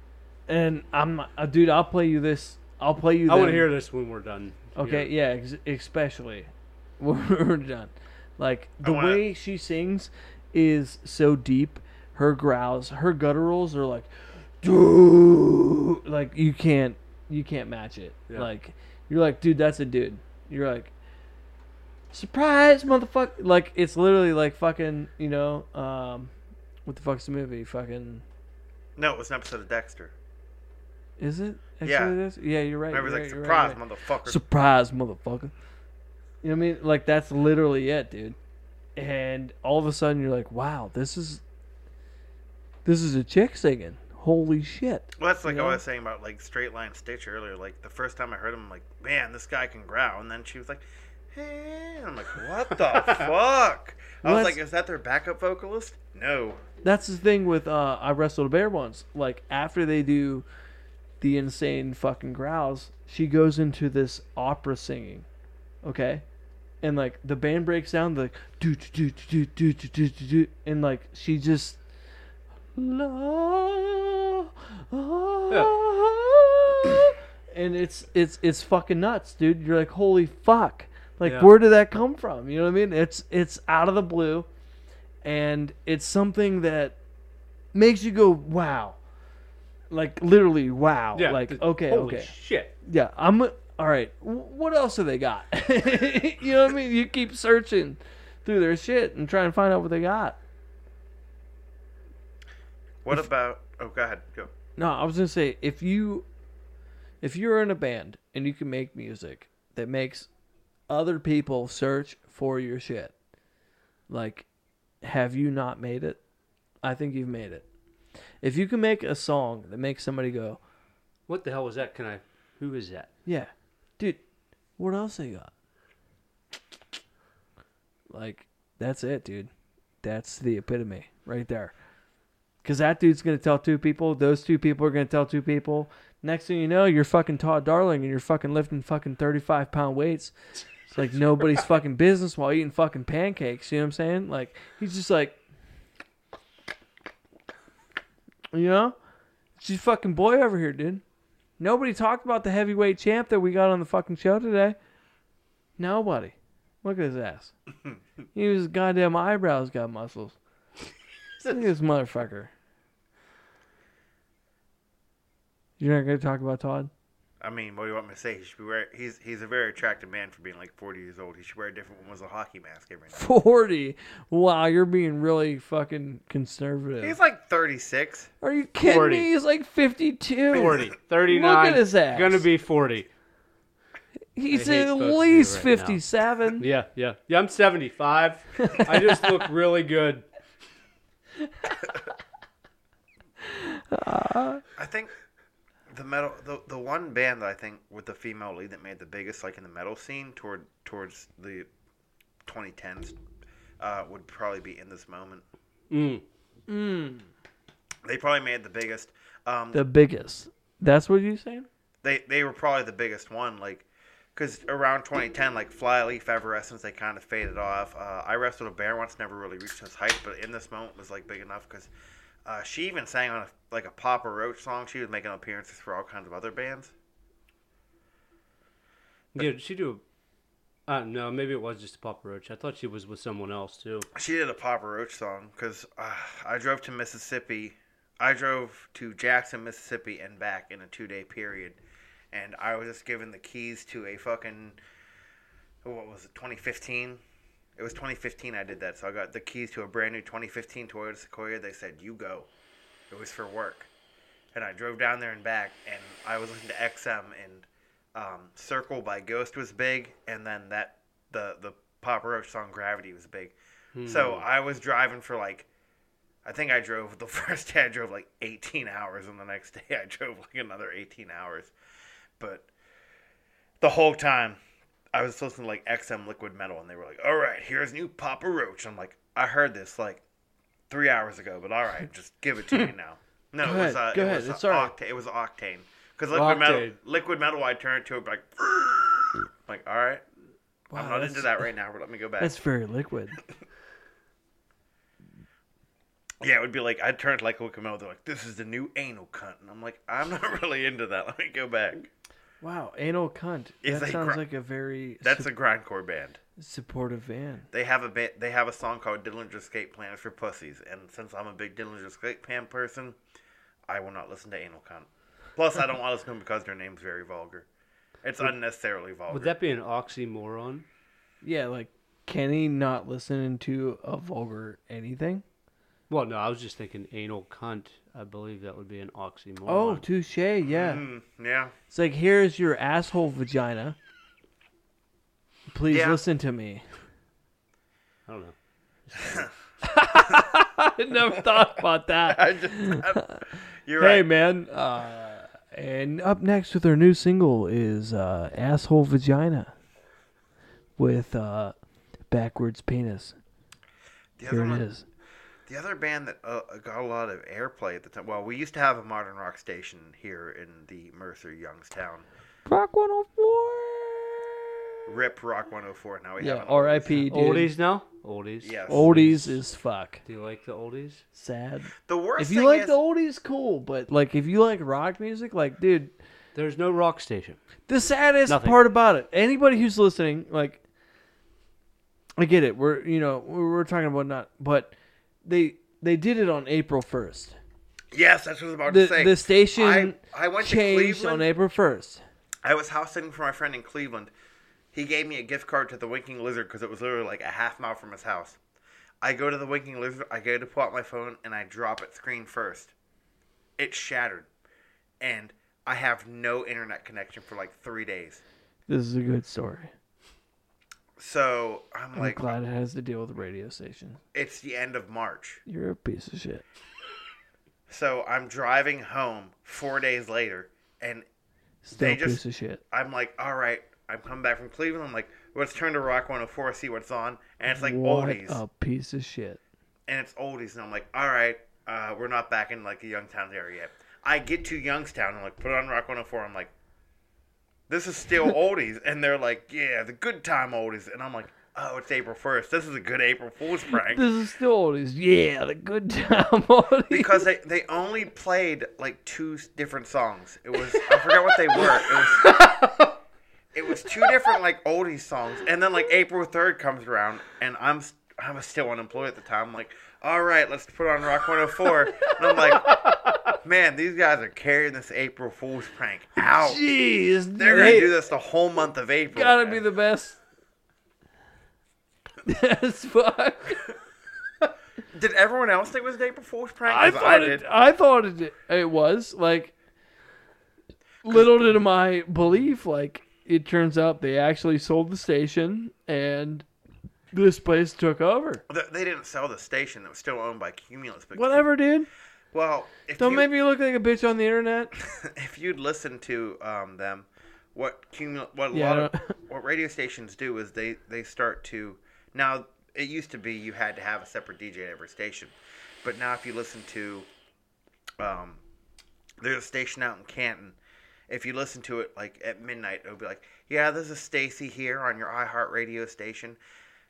And I'm, not- uh, dude. I'll play you this. I'll play you. I want to hear this when we're done. Okay, here. yeah, ex- especially when we're done. Like the wanna- way she sings is so deep. Her growls, her gutturals are like, dude, like you can't, you can't match it. Yeah. Like you're like, dude, that's a dude. You're like, surprise, motherfucker. Like it's literally like fucking, you know, um, what the fuck's the movie? Fucking, No, it was an episode of Dexter. is it? Yeah. Actually? Yeah, you're right. Remember, you're like right, surprise, right, right. motherfucker. Surprise, motherfucker. You know what I mean? Like that's literally it, dude. And all of a sudden you're like, wow, this is this is a chick singing. Holy shit. well, that's like you I was saying about like Straight Line Stitch earlier. Like the first time I heard him, I'm like, man, this guy can growl. And then she was like, Hey, I'm like, what the fuck? I Well, was like, is that their backup vocalist? No. That's the thing with uh, I wrestled a bear once. Like after they do the insane fucking growls, she goes into this opera singing, okay, and like the band breaks down like do do do do do do do do, and like she just ah. and it's it's it's fucking nuts, dude. You're like, holy fuck, like Yeah. where did that come from? You know what I mean? It's it's out of the blue, and it's something that makes you go wow, like literally wow, yeah. like okay, holy okay, shit. yeah. I'm all right what else have they got you know what i mean you keep searching through their shit and try and find out what they got What about? Oh, go ahead. Go. no i was gonna say if you if you're in a band and you can make music that makes other people search for your shit like have you not made it i think you've made it if you can make a song that makes somebody go What the hell was that? Can I? Who is that? Yeah. Dude, what else they got? Like, that's it, dude. That's the epitome right there. Because that dude's going to tell two people. Those two people are going to tell two people. Next thing you know, you're fucking Todd Darling and you're fucking lifting fucking 35 pound weights. It's like nobody's fucking business while eating fucking pancakes. You know what I'm saying? Like, he's just like, you know? She's fucking boy over here, dude. Nobody talked about the heavyweight champ that we got on the fucking show today. Nobody. Look at his ass. he was goddamn eyebrows got muscles. Look at this motherfucker. You're not gonna talk about Todd? I mean, what do you want me to say? He should be wear. He's he's a very attractive man for being like 40 years old. He should wear a different one with a hockey mask every night. Forty. Wow, you're being really fucking conservative. He's like 36. Are you kidding 40. me? He's like fifty-two. 40. 39. Look at his ass. Gonna be 40. He's I hate at both least right now. fifty-seven. Yeah, yeah. Yeah, I'm 75. I just look really good. I think the metal, the the one band that I think with the female lead that made the biggest like in the metal scene toward towards the 2010s uh, would probably be in this moment. Mm. Mm. They probably made the biggest. Um, The biggest. That's what you're saying? they they were probably the biggest one like because around 2010 like flyleaf evanescence they kind of faded off uh, i wrestled a bear once never really reached his height but in this moment was like big enough because uh, she even sang on a, like a papa roach song she was making appearances for all kinds of other bands Yeah, did she do a. Uh, no, maybe it was just a Papa Roach. I thought she was with someone else, too. she did a papa roach song because uh, i drove to mississippi i drove to jackson mississippi and back in a two day period and i was just given the keys to a fucking what was it 2015 it was 2015 i did that so i got the keys to a brand new 2015 toyota sequoia. They said you go. It was for work. And i drove down there and back and i was listening to xm and um, Cirice by ghost was big and then that the the papa roach song gravity was big. So i was driving for like i think i drove the first day i drove like 18 hours and the next day i drove like another 18 hours. But the whole time I was listening to like XM Liquid Metal, and they were like, "All right, here's new Papa Roach." I'm like, I heard this like three hours ago, but all right, just give it to me now. No, Go it was ahead, uh, it ahead, was it's uh, right. octane. It was octane because liquid metal, Octane. liquid metal, I turn it to it like, like, all right, Wow, I'm not into that right now, but let me go back. That's very liquid. Yeah, it would be like I'd turn to like a liquid metal. They're like, "This is the new anal cunt," and I'm like, "I'm not really into that. Let me go back." Wow, anal cunt. If that sounds gr- like a very That's su- a grindcore band. supportive van. They have a ba- they have a song called Dillinger Escape Plan for Pussies, and since I'm a big Dillinger Escape Plan person, I will not listen to Anal Cunt. Plus, I don't want to listen to them because their name's very vulgar. It's unnecessarily vulgar. Would that be an oxymoron? Yeah, like Kenny not listening to a vulgar anything. Well, no, I was just thinking anal cunt. I believe that would be an oxymoron. Oh, touche. Yeah, Mm, yeah. it's like here's your asshole vagina. Please Yeah. listen to me. I don't know. I never thought about that. I just, you're Hey right. man, uh, and up next with our new single is uh, "Asshole Vagina." with uh, backwards penis. The Here other it one, is. The other band that uh, got a lot of airplay at the time. Well, we used to have a modern rock station here in the Mercer Youngstown. Rock 104. Rip Rock 104. Now we Yeah, have an R.I.P. Dude. Oldies now? Oldies. Yes. Oldies is fuck. Do you like the oldies? Sad. The worst If you thing like is, the oldies, cool. But like, if you like rock music, like, dude, There's no rock station. the saddest Nothing. part about it. Anybody who's listening, like, I get it. We're you know we're, we're talking about not, but they they did it on April first. yes, that's what I was about The to say. the station I, I went to changed Cleveland. on April first. I was house sitting for my friend in Cleveland. He gave me a gift card to the Winking Lizard because it was literally like a half mile from his house. I go to the Winking Lizard. I go to pull out my phone and I drop it screen first. It shattered, and I have no internet connection for like three days. This is a good story. So I'm I'm like, glad it has to deal with the radio station. it's the end of March. You're a piece of shit. So I'm driving home four days later, and Still They a just- piece of shit. I'm like, all right, I'm coming back from Cleveland. I'm like, let's turn to Rock 104, see what's on. And it's like what oldies. a piece of shit. and it's oldies, and I'm like, all right, uh, we're not back in like the Youngstown area yet. I get to Youngstown, and like put on Rock 104. I'm like, this is still oldies, and they're like, yeah, the good time oldies, and I'm like, oh, it's April 1st. This is a good April Fool's prank This is still oldies. Yeah, the good time oldies. because they they only played like two different songs. It was I forgot what they were. It was. It was two different like oldies songs, and then like April third comes around, and I'm I was still unemployed at the time. I'm like, all right, let's put on Rock 104, and I'm like, man, these guys are carrying this April Fool's prank out. Jeez, They're gonna do this the whole month of April. gotta be the best. As fuck. Did everyone else think it was an April Fool's prank? I thought it. I thought it. It was like little to my belief. Like it turns out they actually sold the station, and this place took over. They didn't sell the station; it was still owned by Cumulus. But Whatever, dude. Well, if Don't you, make me look like a bitch on the internet. if you'd listen to um, them, what cumul- what a Yeah, lot of what radio stations do is they they start to now. It used to be you had to have a separate DJ at every station, but now if you listen to, um, there's a station out in Canton. If you listen to it like at midnight, it'll be like, "Yeah, this is Stacy here on your iHeart radio station."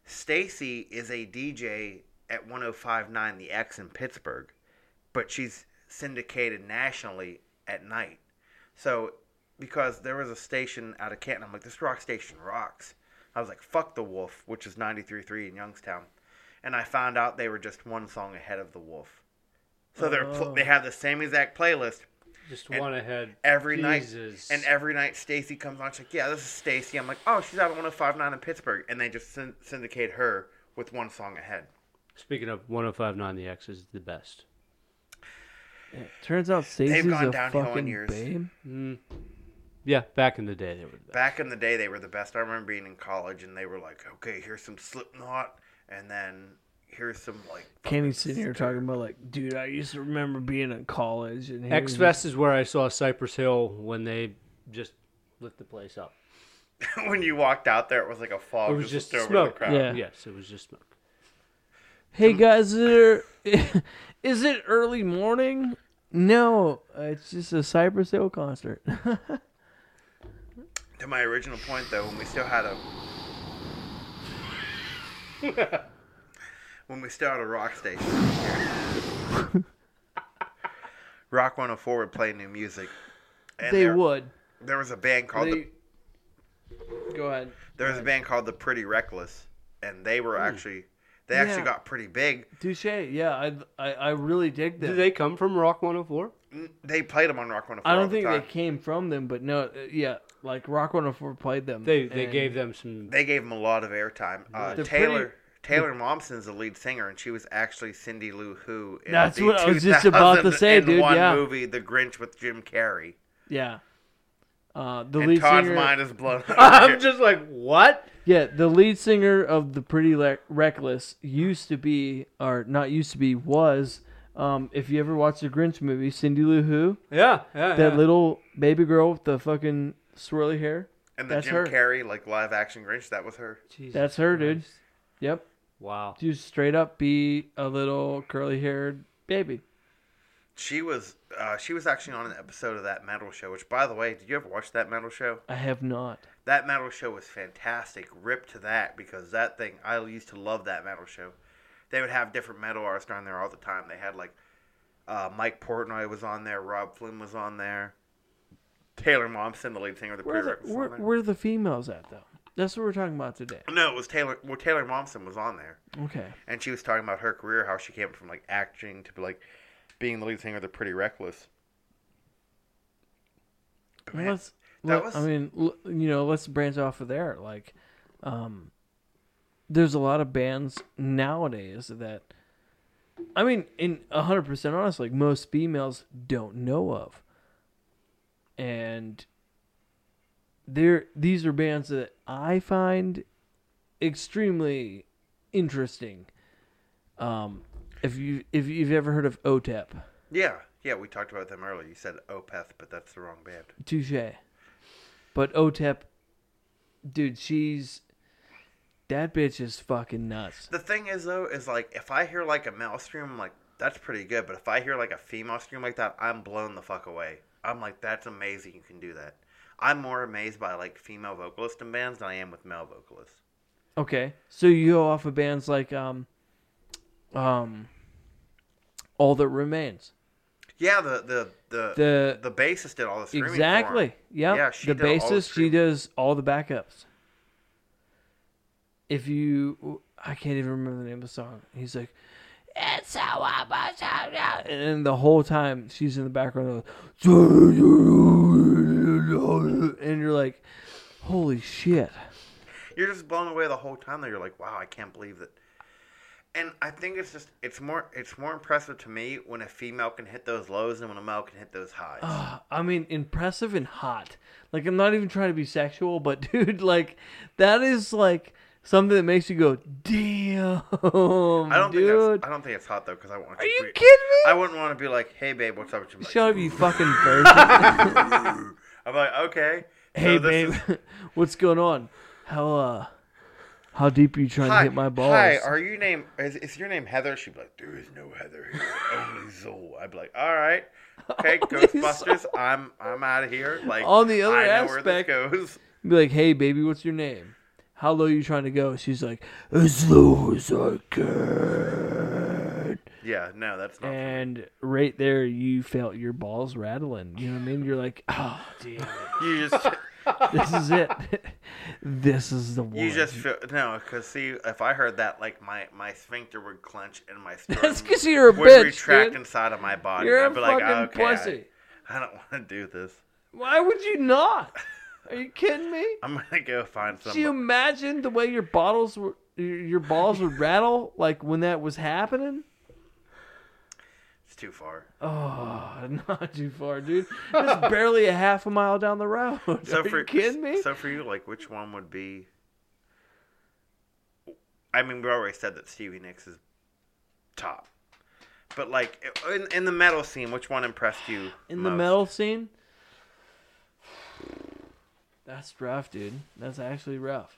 Stacy is a DJ at 105.9 The X in Pittsburgh, but she's syndicated nationally at night. So, because there was a station out of Canton, I'm like, this rock station rocks. I was like, fuck the Wolf, which is 93.3 in Youngstown. And I found out they were just one song ahead of the Wolf. So they're pl- Oh. they have the same exact playlist Just one ahead. every night. And every night Stacy comes on. She's like, yeah, this is Stacy. I'm like, oh, she's out at 105.9 in Pittsburgh. And they just syn- syndicate her with one song ahead. Speaking of 1059, the X is the best. Turns out Stacey's gone a downhill in fucking years. babe. Mm. Yeah, back in the day they were the best. Back in the day, they were the best. I remember being in college, and they were like, "Okay, here's some Slipknot, and then here's some like." Kenny's sitting here talking about like, dude, I used to remember being in college and he X was Fest is where I saw Cypress Hill when they just lit the place up. when you walked out there, it was like a fog. It was just over smoke. The crowd. Yeah. Yes, it was just smoke. Hey guys, is it, is it early morning? No, uh, it's just a Cypress Hill concert. To my original point, though, when we still had a when we still had a rock station, Rock 104 would play new music. And they there, would. There was a band called the, Go ahead. there was a band called the Pretty Reckless, and they were actually they actually Yeah. got pretty big. Touche. Yeah, I, I I really dig them. Did they come from Rock 104? They played them on Rock 104. I don't think time. they came from them, but no, uh, yeah, like Rock 104 played them. They they gave them some. They gave him a lot of airtime. Uh, Taylor pretty- Taylor Momsen's the lead singer, and she was actually Cindy Lou Who. In That's the what I was just about to say, 2001 dude, yeah. movie The Grinch with Jim Carrey. Yeah. Uh, the And lead Todd's singer. mind is blown. I'm just like, what? Yeah, the lead singer of the Pretty Le- Reckless used to be, or not used to be, was. Um, if you ever watched the Grinch movie, Cindy Lou Who, Yeah, yeah. that yeah. little baby girl with the fucking swirly hair. And the That's Jim her. Carrey like live action Grinch, that was her. Jesus That's her, dude. Yep. Wow. Just straight up be a little curly haired baby. She was uh, she was actually on an episode of that metal show. Which, by the way, did you ever watch that metal show? I have not. That metal show was fantastic. Rip to that because that thing I used to love that metal show. They would have different metal artists on there all the time. They had like uh, Mike Portnoy was on there, Robb Flynn was on there, Taylor Momsen, the lead singer of the Where are the, where, where are the females at though? That's what we're talking about today. No, it was Taylor. Well, Taylor Momsen was on there, Okay. and she was talking about her career, how she came from like acting to be like being the lead singer of the Pretty Reckless. But man, let's. let- was- I mean, you know, let's branch off of there. Like, um, there's a lot of bands nowadays that, I mean, in hundred percent honest, like most females don't know of, and there these are bands that I find extremely interesting. Um, if you if you've ever heard of OTEP, yeah, yeah, we talked about them earlier. You said Opeth, but that's the wrong band. Touche. But OTEP, dude, she's that bitch is fucking nuts. The thing is though, is like if I hear like a male scream, I'm like that's pretty good. But if I hear like a female scream like that, I'm blown the fuck away. I'm like that's amazing. You can do that. I'm more amazed by like female vocalists in bands than I am with male vocalists. Okay, so you go off of bands like um, um, All That Remains. Yeah, the the the The the bassist did all the screaming. exactly, yep. Yeah, she the bassist, she does all the backups. If you, I can't even remember the name of the song. He's like, "It's how I must have you," and the whole time she's in the background, and you're like, "Holy shit!" You're just blown away the whole time. That you're like, wow, I can't believe that. And I think it's just it's more it's more impressive to me when a female can hit those lows than when a male can hit those highs. Uh, I mean, impressive and hot. Like, I'm not even trying to be sexual, but dude, like, that is like something that makes you go, "Damn!" I don't think dude. that's, I don't think it's hot though because I want. Are you be- kidding me? I wouldn't want to be like, hey babe, what's up? with you?" Shut up, you fucking virgin. I'm like, okay. hey, this babe, is- what's going on? How uh, how deep are you trying hi, to hit my balls? Hi, are you name? Is, is your name Heather? She'd be like, there is no Heather here, only Zuul. I'd be like, all right, okay, Ghostbusters. I'm I'm out of here. Like On the other I aspect- goes. Be like, hey, baby, what's your name? How low you trying to go? She's like, as low as I can. Yeah, no, that's not. And right there, you felt your balls rattling. You know what I mean? You're like, oh, damn it. You just This is it. this is the one. you just feel no, because see, if I heard that, like my my sphincter would clench and my sternum That's because you're a would bitch, retract dude. inside of my body. You're I'd a be like, fucking okay, I- pussy. I don't want to do this. Why would you not? Are you kidding me? I'm gonna go find Do some. you imagine the way your bottles were, your your balls would rattle like when that was happening? Too far. Oh, not too far, dude. It's barely a half a mile down the road. So Are for you kidding me? So for you, like, which one would be? I mean, we already said that Stevie Nicks is top, but like in, in the metal scene, which one impressed you? In the metal scene, that's rough, dude. That's actually rough.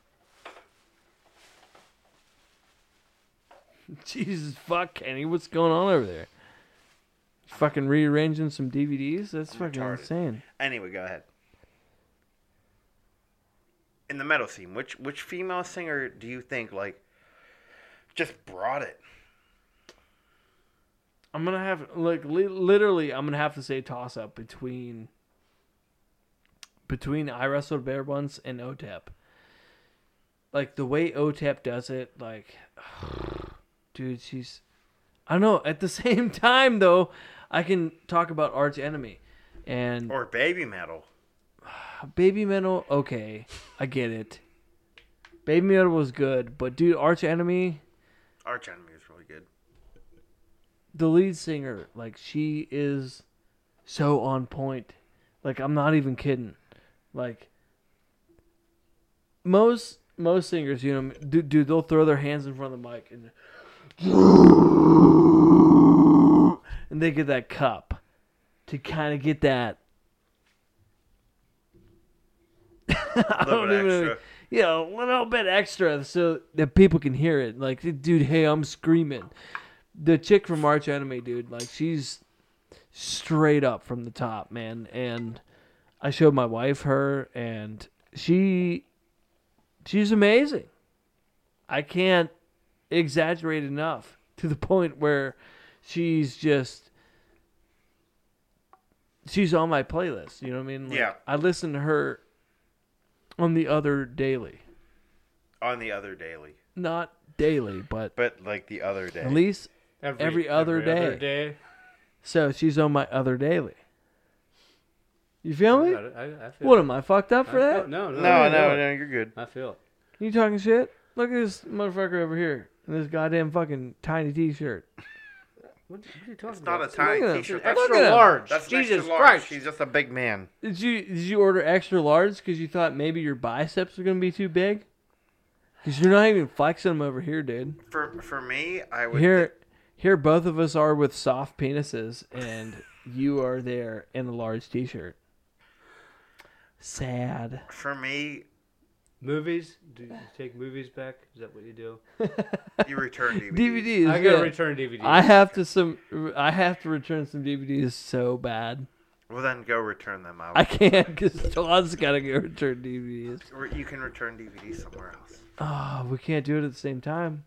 Jesus fuck, Kenny, what's going on over there? Fucking rearranging some DVDs? That's fucking retarded. insane. Anyway, go ahead. In the metal scene, which which female singer do you think like just brought it? I'm gonna have like li- literally, I'm gonna have to say toss up between between I wrestled bear once and OTEP. Like the way OTEP does it, like, dude, she's. I don't know. At the same time, though, I can talk about Arch Enemy, and Or baby metal? Baby Metal. Okay, I get it. Baby Metal was good, but dude, Arch Enemy. Arch Enemy is really good. the lead singer, like she is so on point. Like I'm not even kidding. Like most most singers, you know, dude, dude they'll throw their hands in front of the mic and and they get that cup to kind of get that. I little don't bit even extra. you know, a little bit extra so that people can hear it. Like, dude, hey, I'm screaming. The chick from Arch Enemy, dude, like she's straight up from the top, man. And I showed my wife her, and she, she's amazing. I can't exaggerate enough to the point where she's just she's on my playlist. You know what I mean? Like, Yeah. I listen to her on the other daily, on the other daily, not daily, but but like the other day. at least Every, Every other other day. day. so she's on my other daily. You feel me? got. I, I feel What it. am I fucked up for I that? feel- No, no, no, I no, feel it. no, you're good. I feel it. You talking shit? Look at this motherfucker over here in this goddamn fucking tiny T-shirt. What, what are you talking It's not a tiny Look at t-shirt. It's That's, Look at extra him. large. that's an Jesus extra large. Christ. He's just a big man. Did you did you order extra large because you thought maybe your biceps were gonna be too big? Because you're not even flexing them over here, dude. For for me, I would. Here, here, both of us are with soft penises, and you are there in a large T-shirt. Sad. for me, Movies? Do you take movies back? Is that what you do? you return DVDs. DVDs. I gotta yeah. return DVDs. I have to some. I have to return some DVDs so bad. Well, then go return them. I, I can't because Todd's gotta go return DVDs. Or you can return DVDs somewhere else. Oh, we can't do it at the same time.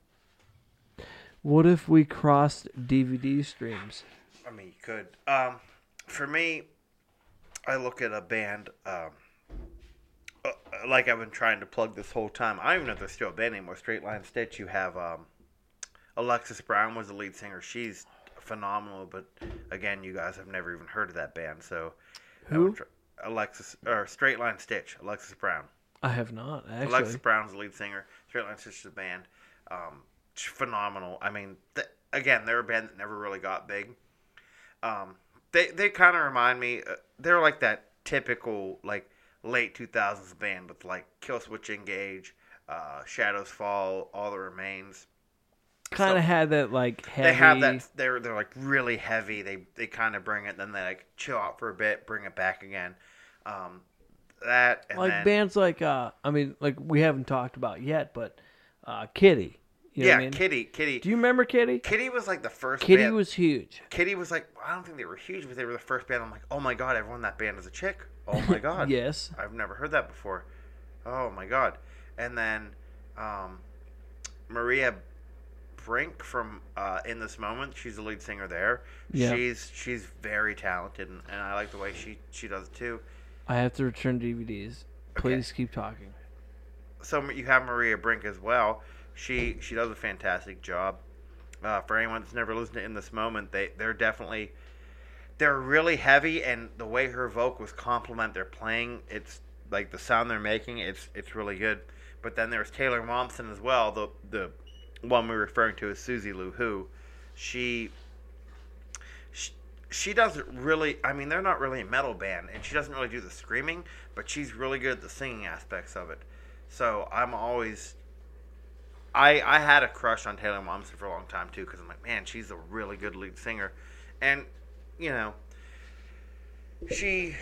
What if we crossed DVD streams? I mean, you could. Um, for me, I look at a band. Um, uh, like I've been trying to plug this whole time. I don't even know if they're still a band anymore. Straight Line Stitch. You have um, Alexis Brown was the lead singer. She's phenomenal, but again, you guys have never even heard of that band. So, Who? Alexis or Straight Line Stitch. Alexis Brown. I have not actually. Alexis Brown's the lead singer. Straight Line Stitch is the band. Um, phenomenal. I mean, th- again, they're a band that never really got big. Um, they they kind of remind me. Uh, they're like that typical like late two thousands band with like Killswitch Engage, uh, Shadows Fall, All That Remains. kind so- of had that like heavy. They have that. They're they're like really heavy. They they kind of bring it, then they like chill out for a bit, bring it back again. Um, that and like then, bands like uh, I mean, like we haven't talked about yet, but uh, Kittie. You know yeah, I mean? Kittie, Kittie. Do you remember Kittie? Kittie was like the first. Kittie band. was huge. Kittie was like, I don't think they were huge, but they were the first band. I'm like, oh my god, everyone in that band is a chick. Oh my god. Yes. I've never heard that before. Oh my god. And then um, Maria Brink from uh, In This Moment, she's the lead singer there. Yeah. She's she's very talented, and, and I like the way she she does it too. I have to return DVDs. Please keep talking. so you have Maria Brink as well. She she does a fantastic job. Uh, for anyone that's never listened to In This Moment, they they're definitely they're really heavy, and the way her vocals complement their playing, it's like the sound they're making, it's it's really good. But then there's Taylor Momsen as well, the the one we're referring to as Susie Lou Who. She she, she doesn't really I mean they're not really a metal band and she doesn't really do the screaming, but she's really good at the singing aspects of it. So I'm always I I had a crush on Taylor Momsen for a long time too because I'm like, man, she's a really good lead singer, and you know, she,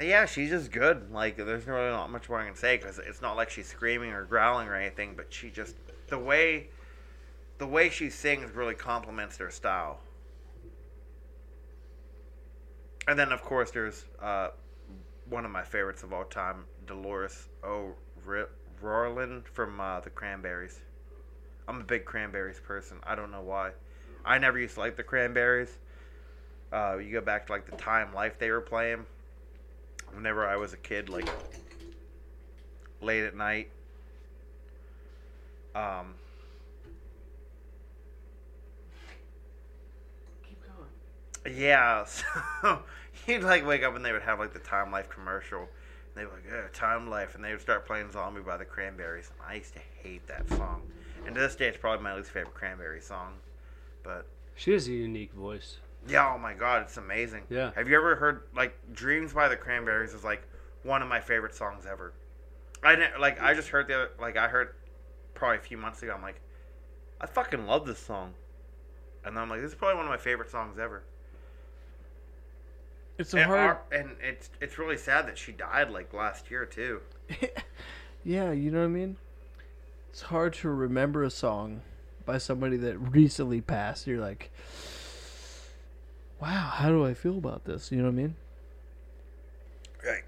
yeah, she's just good. Like, there's really not much more I can say because it's not like she's screaming or growling or anything, but she just the way the way she sings really complements their style. And then, of course, there's uh, one of my favorites of all time, Dolores O'Riordan from uh, the Cranberries. I'm a big Cranberries person. I don't know why. I never used to like the Cranberries. Uh, you go back to like the time life they were playing. Whenever I was a kid, like late at night. Um, Keep going. Yeah, so you'd like wake up and they would have like the Time Life commercial. And they were like, yeah, Time Life, and they would start playing Zombie by the Cranberries. I used to hate that song, and to this day, it's probably my least favorite Cranberry song. But She has a unique voice. yeah, oh my god, it's amazing. Yeah. Have you ever heard like Dreams by the Cranberries is like one of my favorite songs ever. I didn't like I just heard the other like I heard probably a few months ago. I'm like, I fucking love this song, and then I'm like, this is probably one of my favorite songs ever. It's a And, hard. our- and it's it's really sad that she died like last year too. Yeah, you know what I mean? It's hard to remember a song by somebody that recently passed. You're like, wow, how do I feel about this? You know what I mean? Right.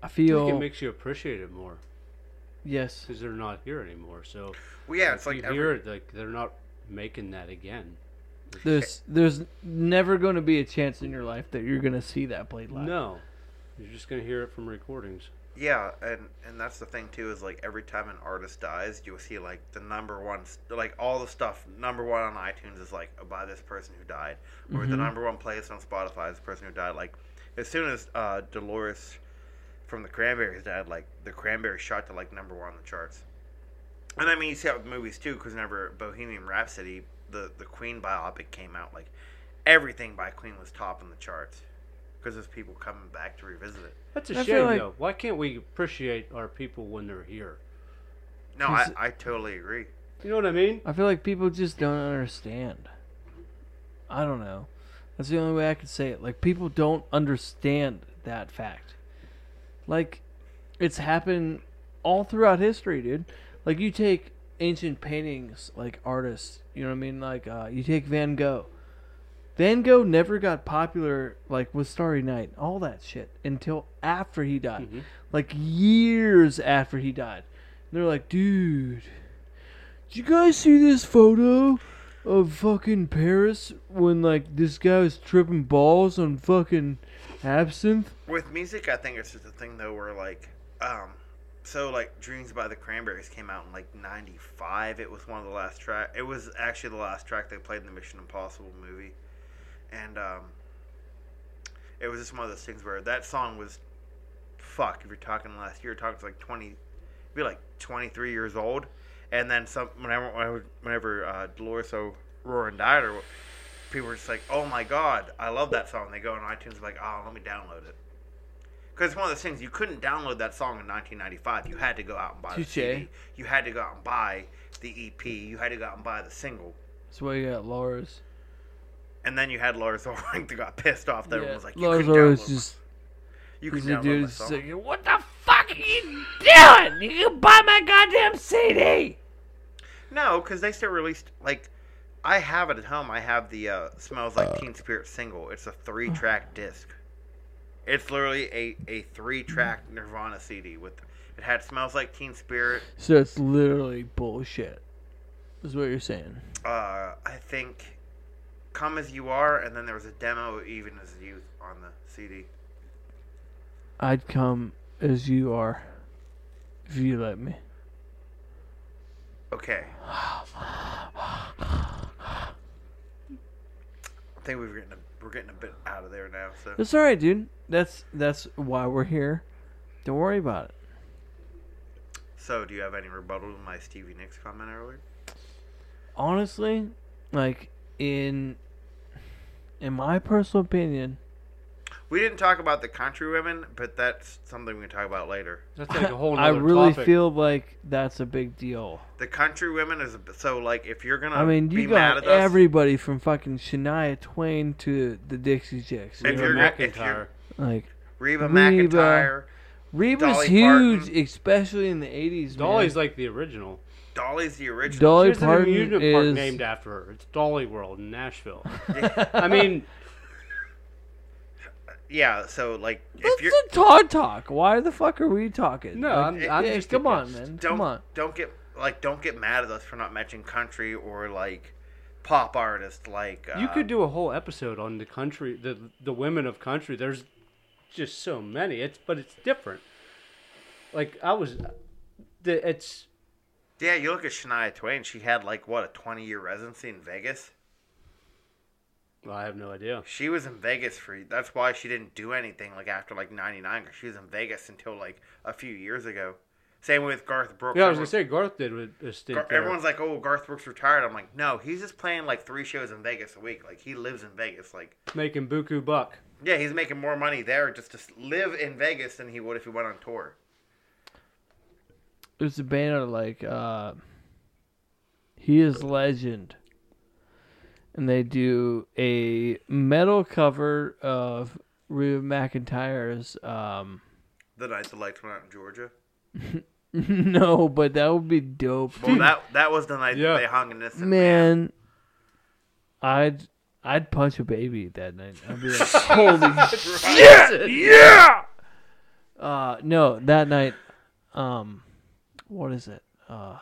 I I feel. think it makes you appreciate it more yes. because they're not here anymore. So Well, yeah, it's like you every, hear it, like they're not making that again. There's there's never going to be a chance in your life that you're going to see that played live. No, you're just gonna hear it from recordings. Yeah, and and that's the thing too is like every time an artist dies, you'll see like the number one, like all the stuff number one on iTunes is like by this person who died, or the Mhm. number one playlist on Spotify is the person who died. Like as soon as uh, Dolores from the Cranberries died, like the Cranberries shot to like number one on the charts. And I mean, you see that with movies too, because whenever Bohemian Rhapsody, the the Queen biopic came out, like everything by Queen was top in the charts because there's people coming back to revisit it. That's a I shame like- though. Why can't we appreciate our people when they're here? No, I, I totally agree. You know what I mean? I feel like people just don't understand. I don't know. That's the only way I can say it. Like people don't understand that fact. Like it's happened all throughout history, dude. Like you take ancient paintings, like artists, you know what I mean? Like uh, you take Van Gogh. Van Gogh never got popular like with Starry Night, all that shit until after he died. Mhm. Like years after he died. And they're like, dude, did you guys see this photo of fucking Paris when like this guy was tripping balls on fucking absinthe? With music, I think it's just a thing though, where like, um, so like "Dreams" by the Cranberries came out in like '95. It was one of the last track. It was actually the last track they played in the Mission Impossible movie, and um, it was just one of those things where that song was, fuck. If you're talking last year, talking like 20, be like 23 years old, and then some. Whenever whenever, whenever uh, Dolores O'Riordan died, or people were just like, "Oh my god, I love that song." They go on iTunes like, "Oh, let me download it." Because it's one of those things you couldn't download that song in 1995. You had to go out and buy the CD. You had to go out and buy the EP. You had to go out and buy the single. That's why you got Laura's. And then you had Lars Ulrich that got pissed off that everyone was like, "You couldn't always download just you he's could a download my just song." like, what the fuck are you doing? You can buy my goddamn CD. No, because they still released like I have it at home. I have the uh, "Smells Like Teen Spirit" single. It's a three-track disc. It's literally a, a three-track Nirvana CD with it had "Smells Like Teen Spirit." So it's literally bullshit. Is what you're saying. Uh, I think "Come as You Are," and then there was a demo of "Even as Youth on the CD. I'd come as you are, if you let me. Okay. I think we're getting a, we're getting a bit out of there now. So It's all right, dude. That's that's why we're here. Don't worry about it. so do you have any rebuttal to my Stevie Nicks comment earlier? Honestly, like in in my personal opinion, We didn't talk about the country women, but that's something we can talk about later. That's like a whole. I really topic. feel like that's a big deal. The country women is so like if you're gonna I mean, be you mad got at us, everybody from fucking Shania Twain to the Dixie Chicks. If Reba you're gonna- if you're- Like Reba Reba, McEntire, Reba's Dolly huge, Parton. especially in the '80s. Dolly's man. like the original. Dolly's the original. Dolly There's an Parton amusement park is named after her. It's Dolly World in Nashville. I mean, Yeah, so like if That's you're a Todd talk. Why the fuck are we talking? No, Like, I'm- I'm yeah, just a come on, man. don't Come on. don't get like don't get mad at us for not mentioning country or like pop artists like uh, you could do a whole episode on the country, the the women of country. There's just so many. It's but it's different. Like I was, the it's Yeah, you look at Shania Twain. She had like what a twenty year residency in Vegas. well, I have no idea. She was in Vegas for. That's why she didn't do anything like after like '99. Because she was in Vegas until like a few years ago. Same with Garth Brooks. Yeah, I was gonna say Garth did with a stint Gar- everyone's like, "Oh, Garth Brooks retired." I'm like, "No, he's just playing like three shows in Vegas a week. Like he lives in Vegas. Like making buku buck. yeah, he's making more money there just to live in Vegas than he would if he went on tour." There's a banner like uh, "He is Legend," and they do a metal cover of Reba McEntire's. Um, The night the lights went out in Georgia. no, but that would be dope. Well, that that was the night Yeah. they hung innocent man. Man, I'd I'd punch a baby that night. I'd be like, holy shit, yeah. Uh, no, that night, um, what is it? Uh,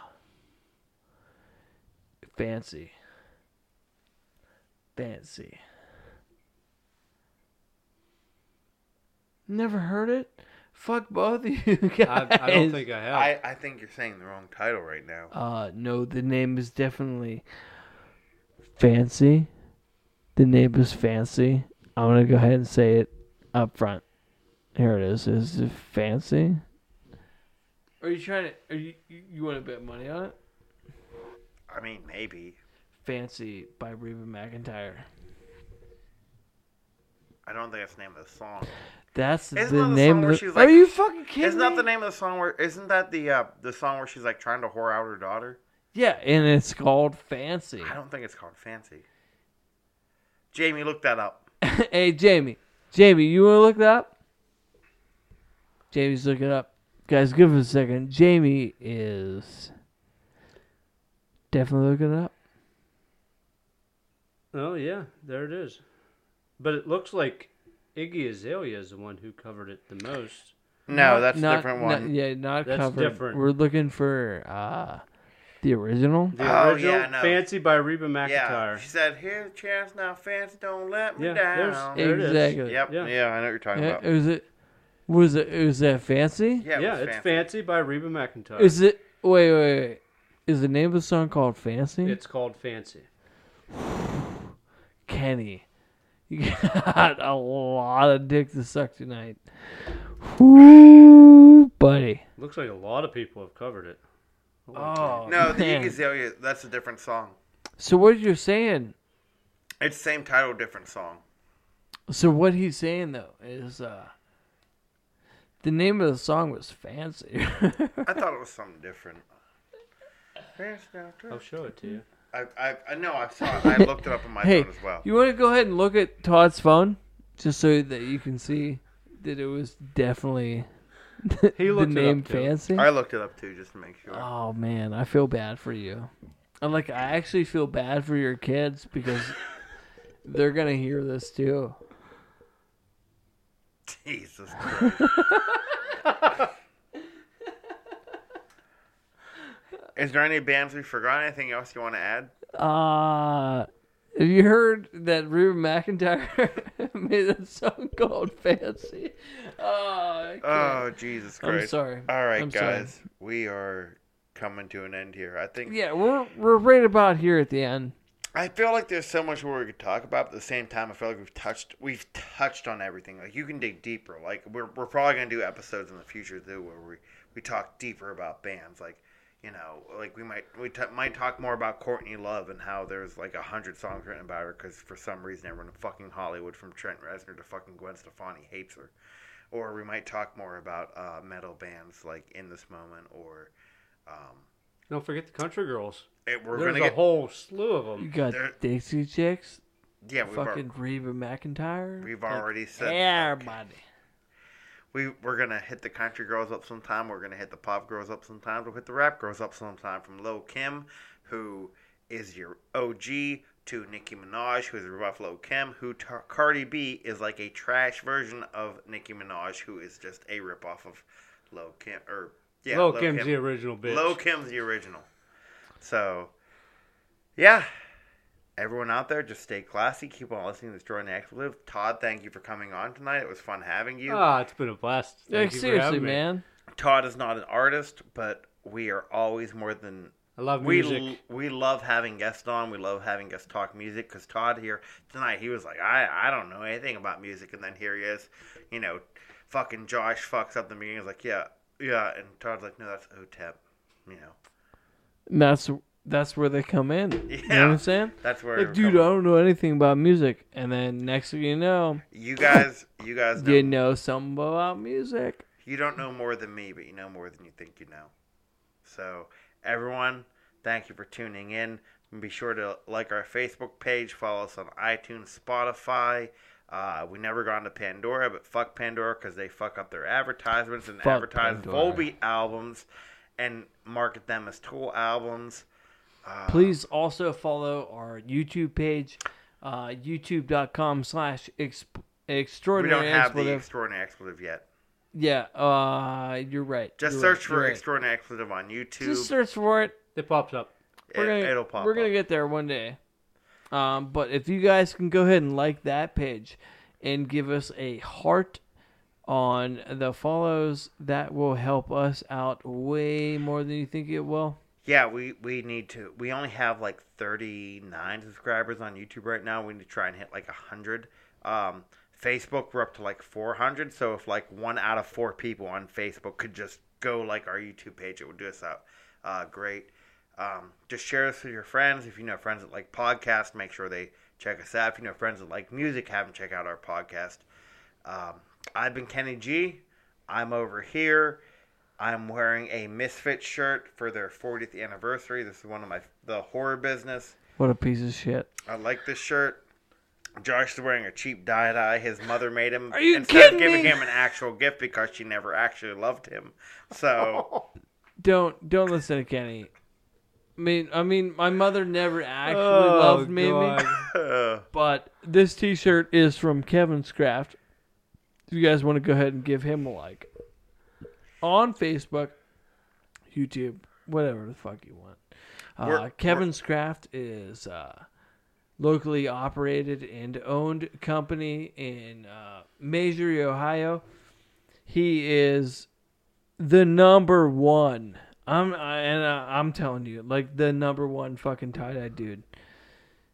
fancy, fancy. Never heard it. Fuck both of you guys. I, I don't think I have. I, I think you're saying the wrong title right now. Uh, no, the name is definitely Fancy. The name is Fancy. I'm gonna go ahead and say it up front. Here it is. Is it Fancy? Are you trying to? Are you you want to bet money on it? I mean, maybe. Fancy by Reba McEntire. I don't think that's the name of the song. That's Isn't the that the name song of the. she's Are you fucking kidding Isn't that the name of the song? Where isn't that the uh, the song where she's like trying to whore out her daughter? Yeah, and it's called Fancy. I don't think it's called Fancy. Jamie, look that up. hey, Jamie. Jamie, you want to look that up? Jamie's looking it up. Guys, give us a second. Jamie is definitely looking it up. oh yeah, there it is. But it looks like Iggy Azalea is the one who covered it the most. No, Not- that's a not- different not- one. yeah, not That's covered. different. We're looking for uh, the original. The Oh, original yeah, no. "Fancy" by Reba Yeah, McEntire. she said, "Here's a chance now, Fancy, don't let me Yeah, down." There it is. exactly. Yep. Yeah. Yeah. I know what you're talking Yeah, about. was it? Was it? Was that fancy? Yeah, it Yeah, was it's "Fancy" by Reba McEntire. Is it? Wait, wait, wait. Is the name of the song called Fancy? It's called "Fancy." Kenny. You got a lot of dick to suck tonight. Whoo, buddy. Looks like a lot of people have covered it. Holy Oh, No, the man. Iggy Azalea. That's a different song. So what you're saying? It's same title, different song. So what he's saying though is uh the name of the song was Fancy. I thought it was something different. Fancy, I'll show it to you. I, I, I know I saw it. I looked it up on my hey, phone as well. you want to go ahead and look at Todd's phone just so that you can see that it was definitely He the looked it name up, too. Fancy. I looked it up too, just to make sure. Oh man, I feel bad for you. I'm like I actually feel bad for your kids because they're gonna hear this too. Jesus Christ. Is there any bands we forgot? Anything else you want to add? Uh have you heard that Reba McEntire made a song called Fancy? Oh. Oh, Jesus I'm Christ. sorry. All right, I'm sorry. guys. We are coming to an end here. I think Yeah, we're we're right about here at the end. I feel like there's so much more we could talk about, but at the same time, I feel like we've touched we've touched on everything. Like you can dig deeper. Like we're we're probably gonna do episodes in the future too, where we we talk deeper about bands. Like you know, like we might we t- might talk more about Courtney Love and how there's like a hundred songs written about her because for some reason everyone in fucking Hollywood, from Trent Reznor to fucking Gwen Stefani, hates her. Or we might talk more about uh, metal bands like in this moment, or um, Don't forget the Country Girls. it, we're There's gonna a get whole slew of You them. got There- Dixie Chicks, yeah we've, al- fucking Reba McEntire. we've like, already said everybody. We we're gonna hit the country girls up sometime. We're gonna hit the pop girls up sometime. We'll hit the rap girls up sometime. From Lil Kim, who is your OG, to Nicki Minaj, who is a rough Lil Kim, who Tar- Cardi B is like a trash version of Nicki Minaj, who is just a ripoff of Lil Kim. Or yeah, Lil Lil Kim's Kim. the original bitch. Lil Kim's the original. So, yeah. Everyone out there, just stay classy. Keep on listening to Destroying the Expletive. Todd, thank you for coming on tonight. It was fun having you. Ah, it's been a blast. Like, Thank you for seriously, having me. man. Todd is not an artist, but we are always more than I love we music. l- we love having guests on. We love having guests talk music. Because Todd here tonight, he was like, I I don't know anything about music, and then here he is, you know, fucking Josh fucks up the meeting. He's like, yeah, yeah, and Todd's like, no, that's OTEP, you know. And that's that's where they come in. You know what I'm saying? That's where Like, dude, I don't know anything about music, and then next thing you know, you guys you guys know you know something about music. You don't know more than me, but you know more than you think you know. So, everyone, thank you for tuning in. Be sure to like our Facebook page, follow us on iTunes, Spotify. Uh, we never got into Pandora, but fuck Pandora because they fuck up their advertisements and Fuck advertise Pandora. Volbeat albums and market them as Tool albums. Uh, Please also follow our YouTube page, uh, youtube.com slash exp- we don't have the extraordinary expletive yet. yeah, uh, you're right. Just you're search right, for you're right. extraordinary expletive on YouTube. Just search for it. It pops up. We're It, gonna, will pop we're gonna get there one day. Um, but if you guys can go ahead and like that page and give us a heart on the follows, that will help us out way more than you think it will. Yeah, we, we need to. We only have like 39 subscribers on YouTube right now. We need to try and hit like 100. Um, Facebook, we're up to like 400. So if like one out of four people on Facebook could just go like our YouTube page, it would do us out uh, great. Um, just share this with your friends. If you know friends that like podcasts, make sure they check us out. If you know friends that like music, have them check out our podcast. Um, I've been Kenny G. I'm over here. I'm wearing a Misfit shirt for their 40th anniversary. This is one of my the horror business. What a piece of shit. I like this shirt. Josh is wearing a cheap dye dye his mother made him Are you instead kidding of giving me? him an actual gift because she never actually loved him. So Don't don't listen to Kenny. I mean, I mean, my mother never actually Oh, loved me, but this T-shirt is from Kevin's Craft. If you guys want to go ahead and give him a like on Facebook, YouTube, whatever the fuck you want. Uh, We're- Kevin's Craft is uh, locally operated and owned company in uh, Masury, Ohio. He is the number one. I'm I, and uh, I'm telling you, like the number one fucking tie dye dude.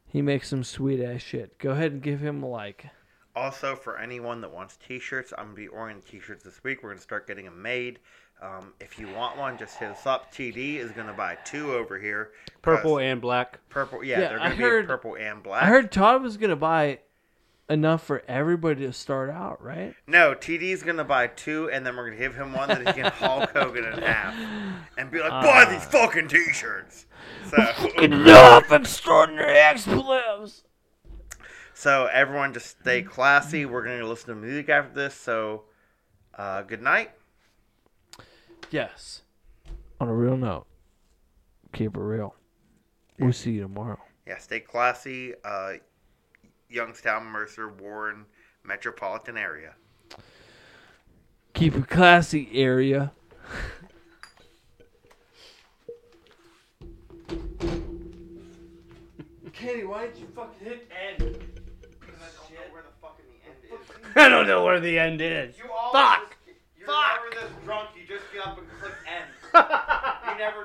He makes some sweet ass shit. Go ahead and give him a like. also, for anyone that wants T-shirts, I'm gonna be ordering T-shirts this week. We're gonna start getting them made. Um, if you want one, just hit us up. TD is gonna buy two over here. Purple and black. purple. Yeah, Yeah, they're I gonna heard- be purple and black. I heard Todd was gonna buy enough for everybody to start out, right? No, TD's gonna buy two, and then we're gonna give him one that he can Hulk Hogan in half, and be like, "Buy these fucking T-shirts." So, Enough extraordinary expletives. so everyone just stay classy. We're gonna listen to music after this. So, uh, good night. Yes. On a real note, keep it real. We'll see you tomorrow. Yeah, stay classy. Uh, Youngstown, Mercer, Warren, metropolitan area. Keep it classy, area. Katie, why did you fucking hit end? Because I don't know where the fucking the end is. I don't know where the end is. You always Fuck! Just, you're never this drunk. You just get up and click end. you never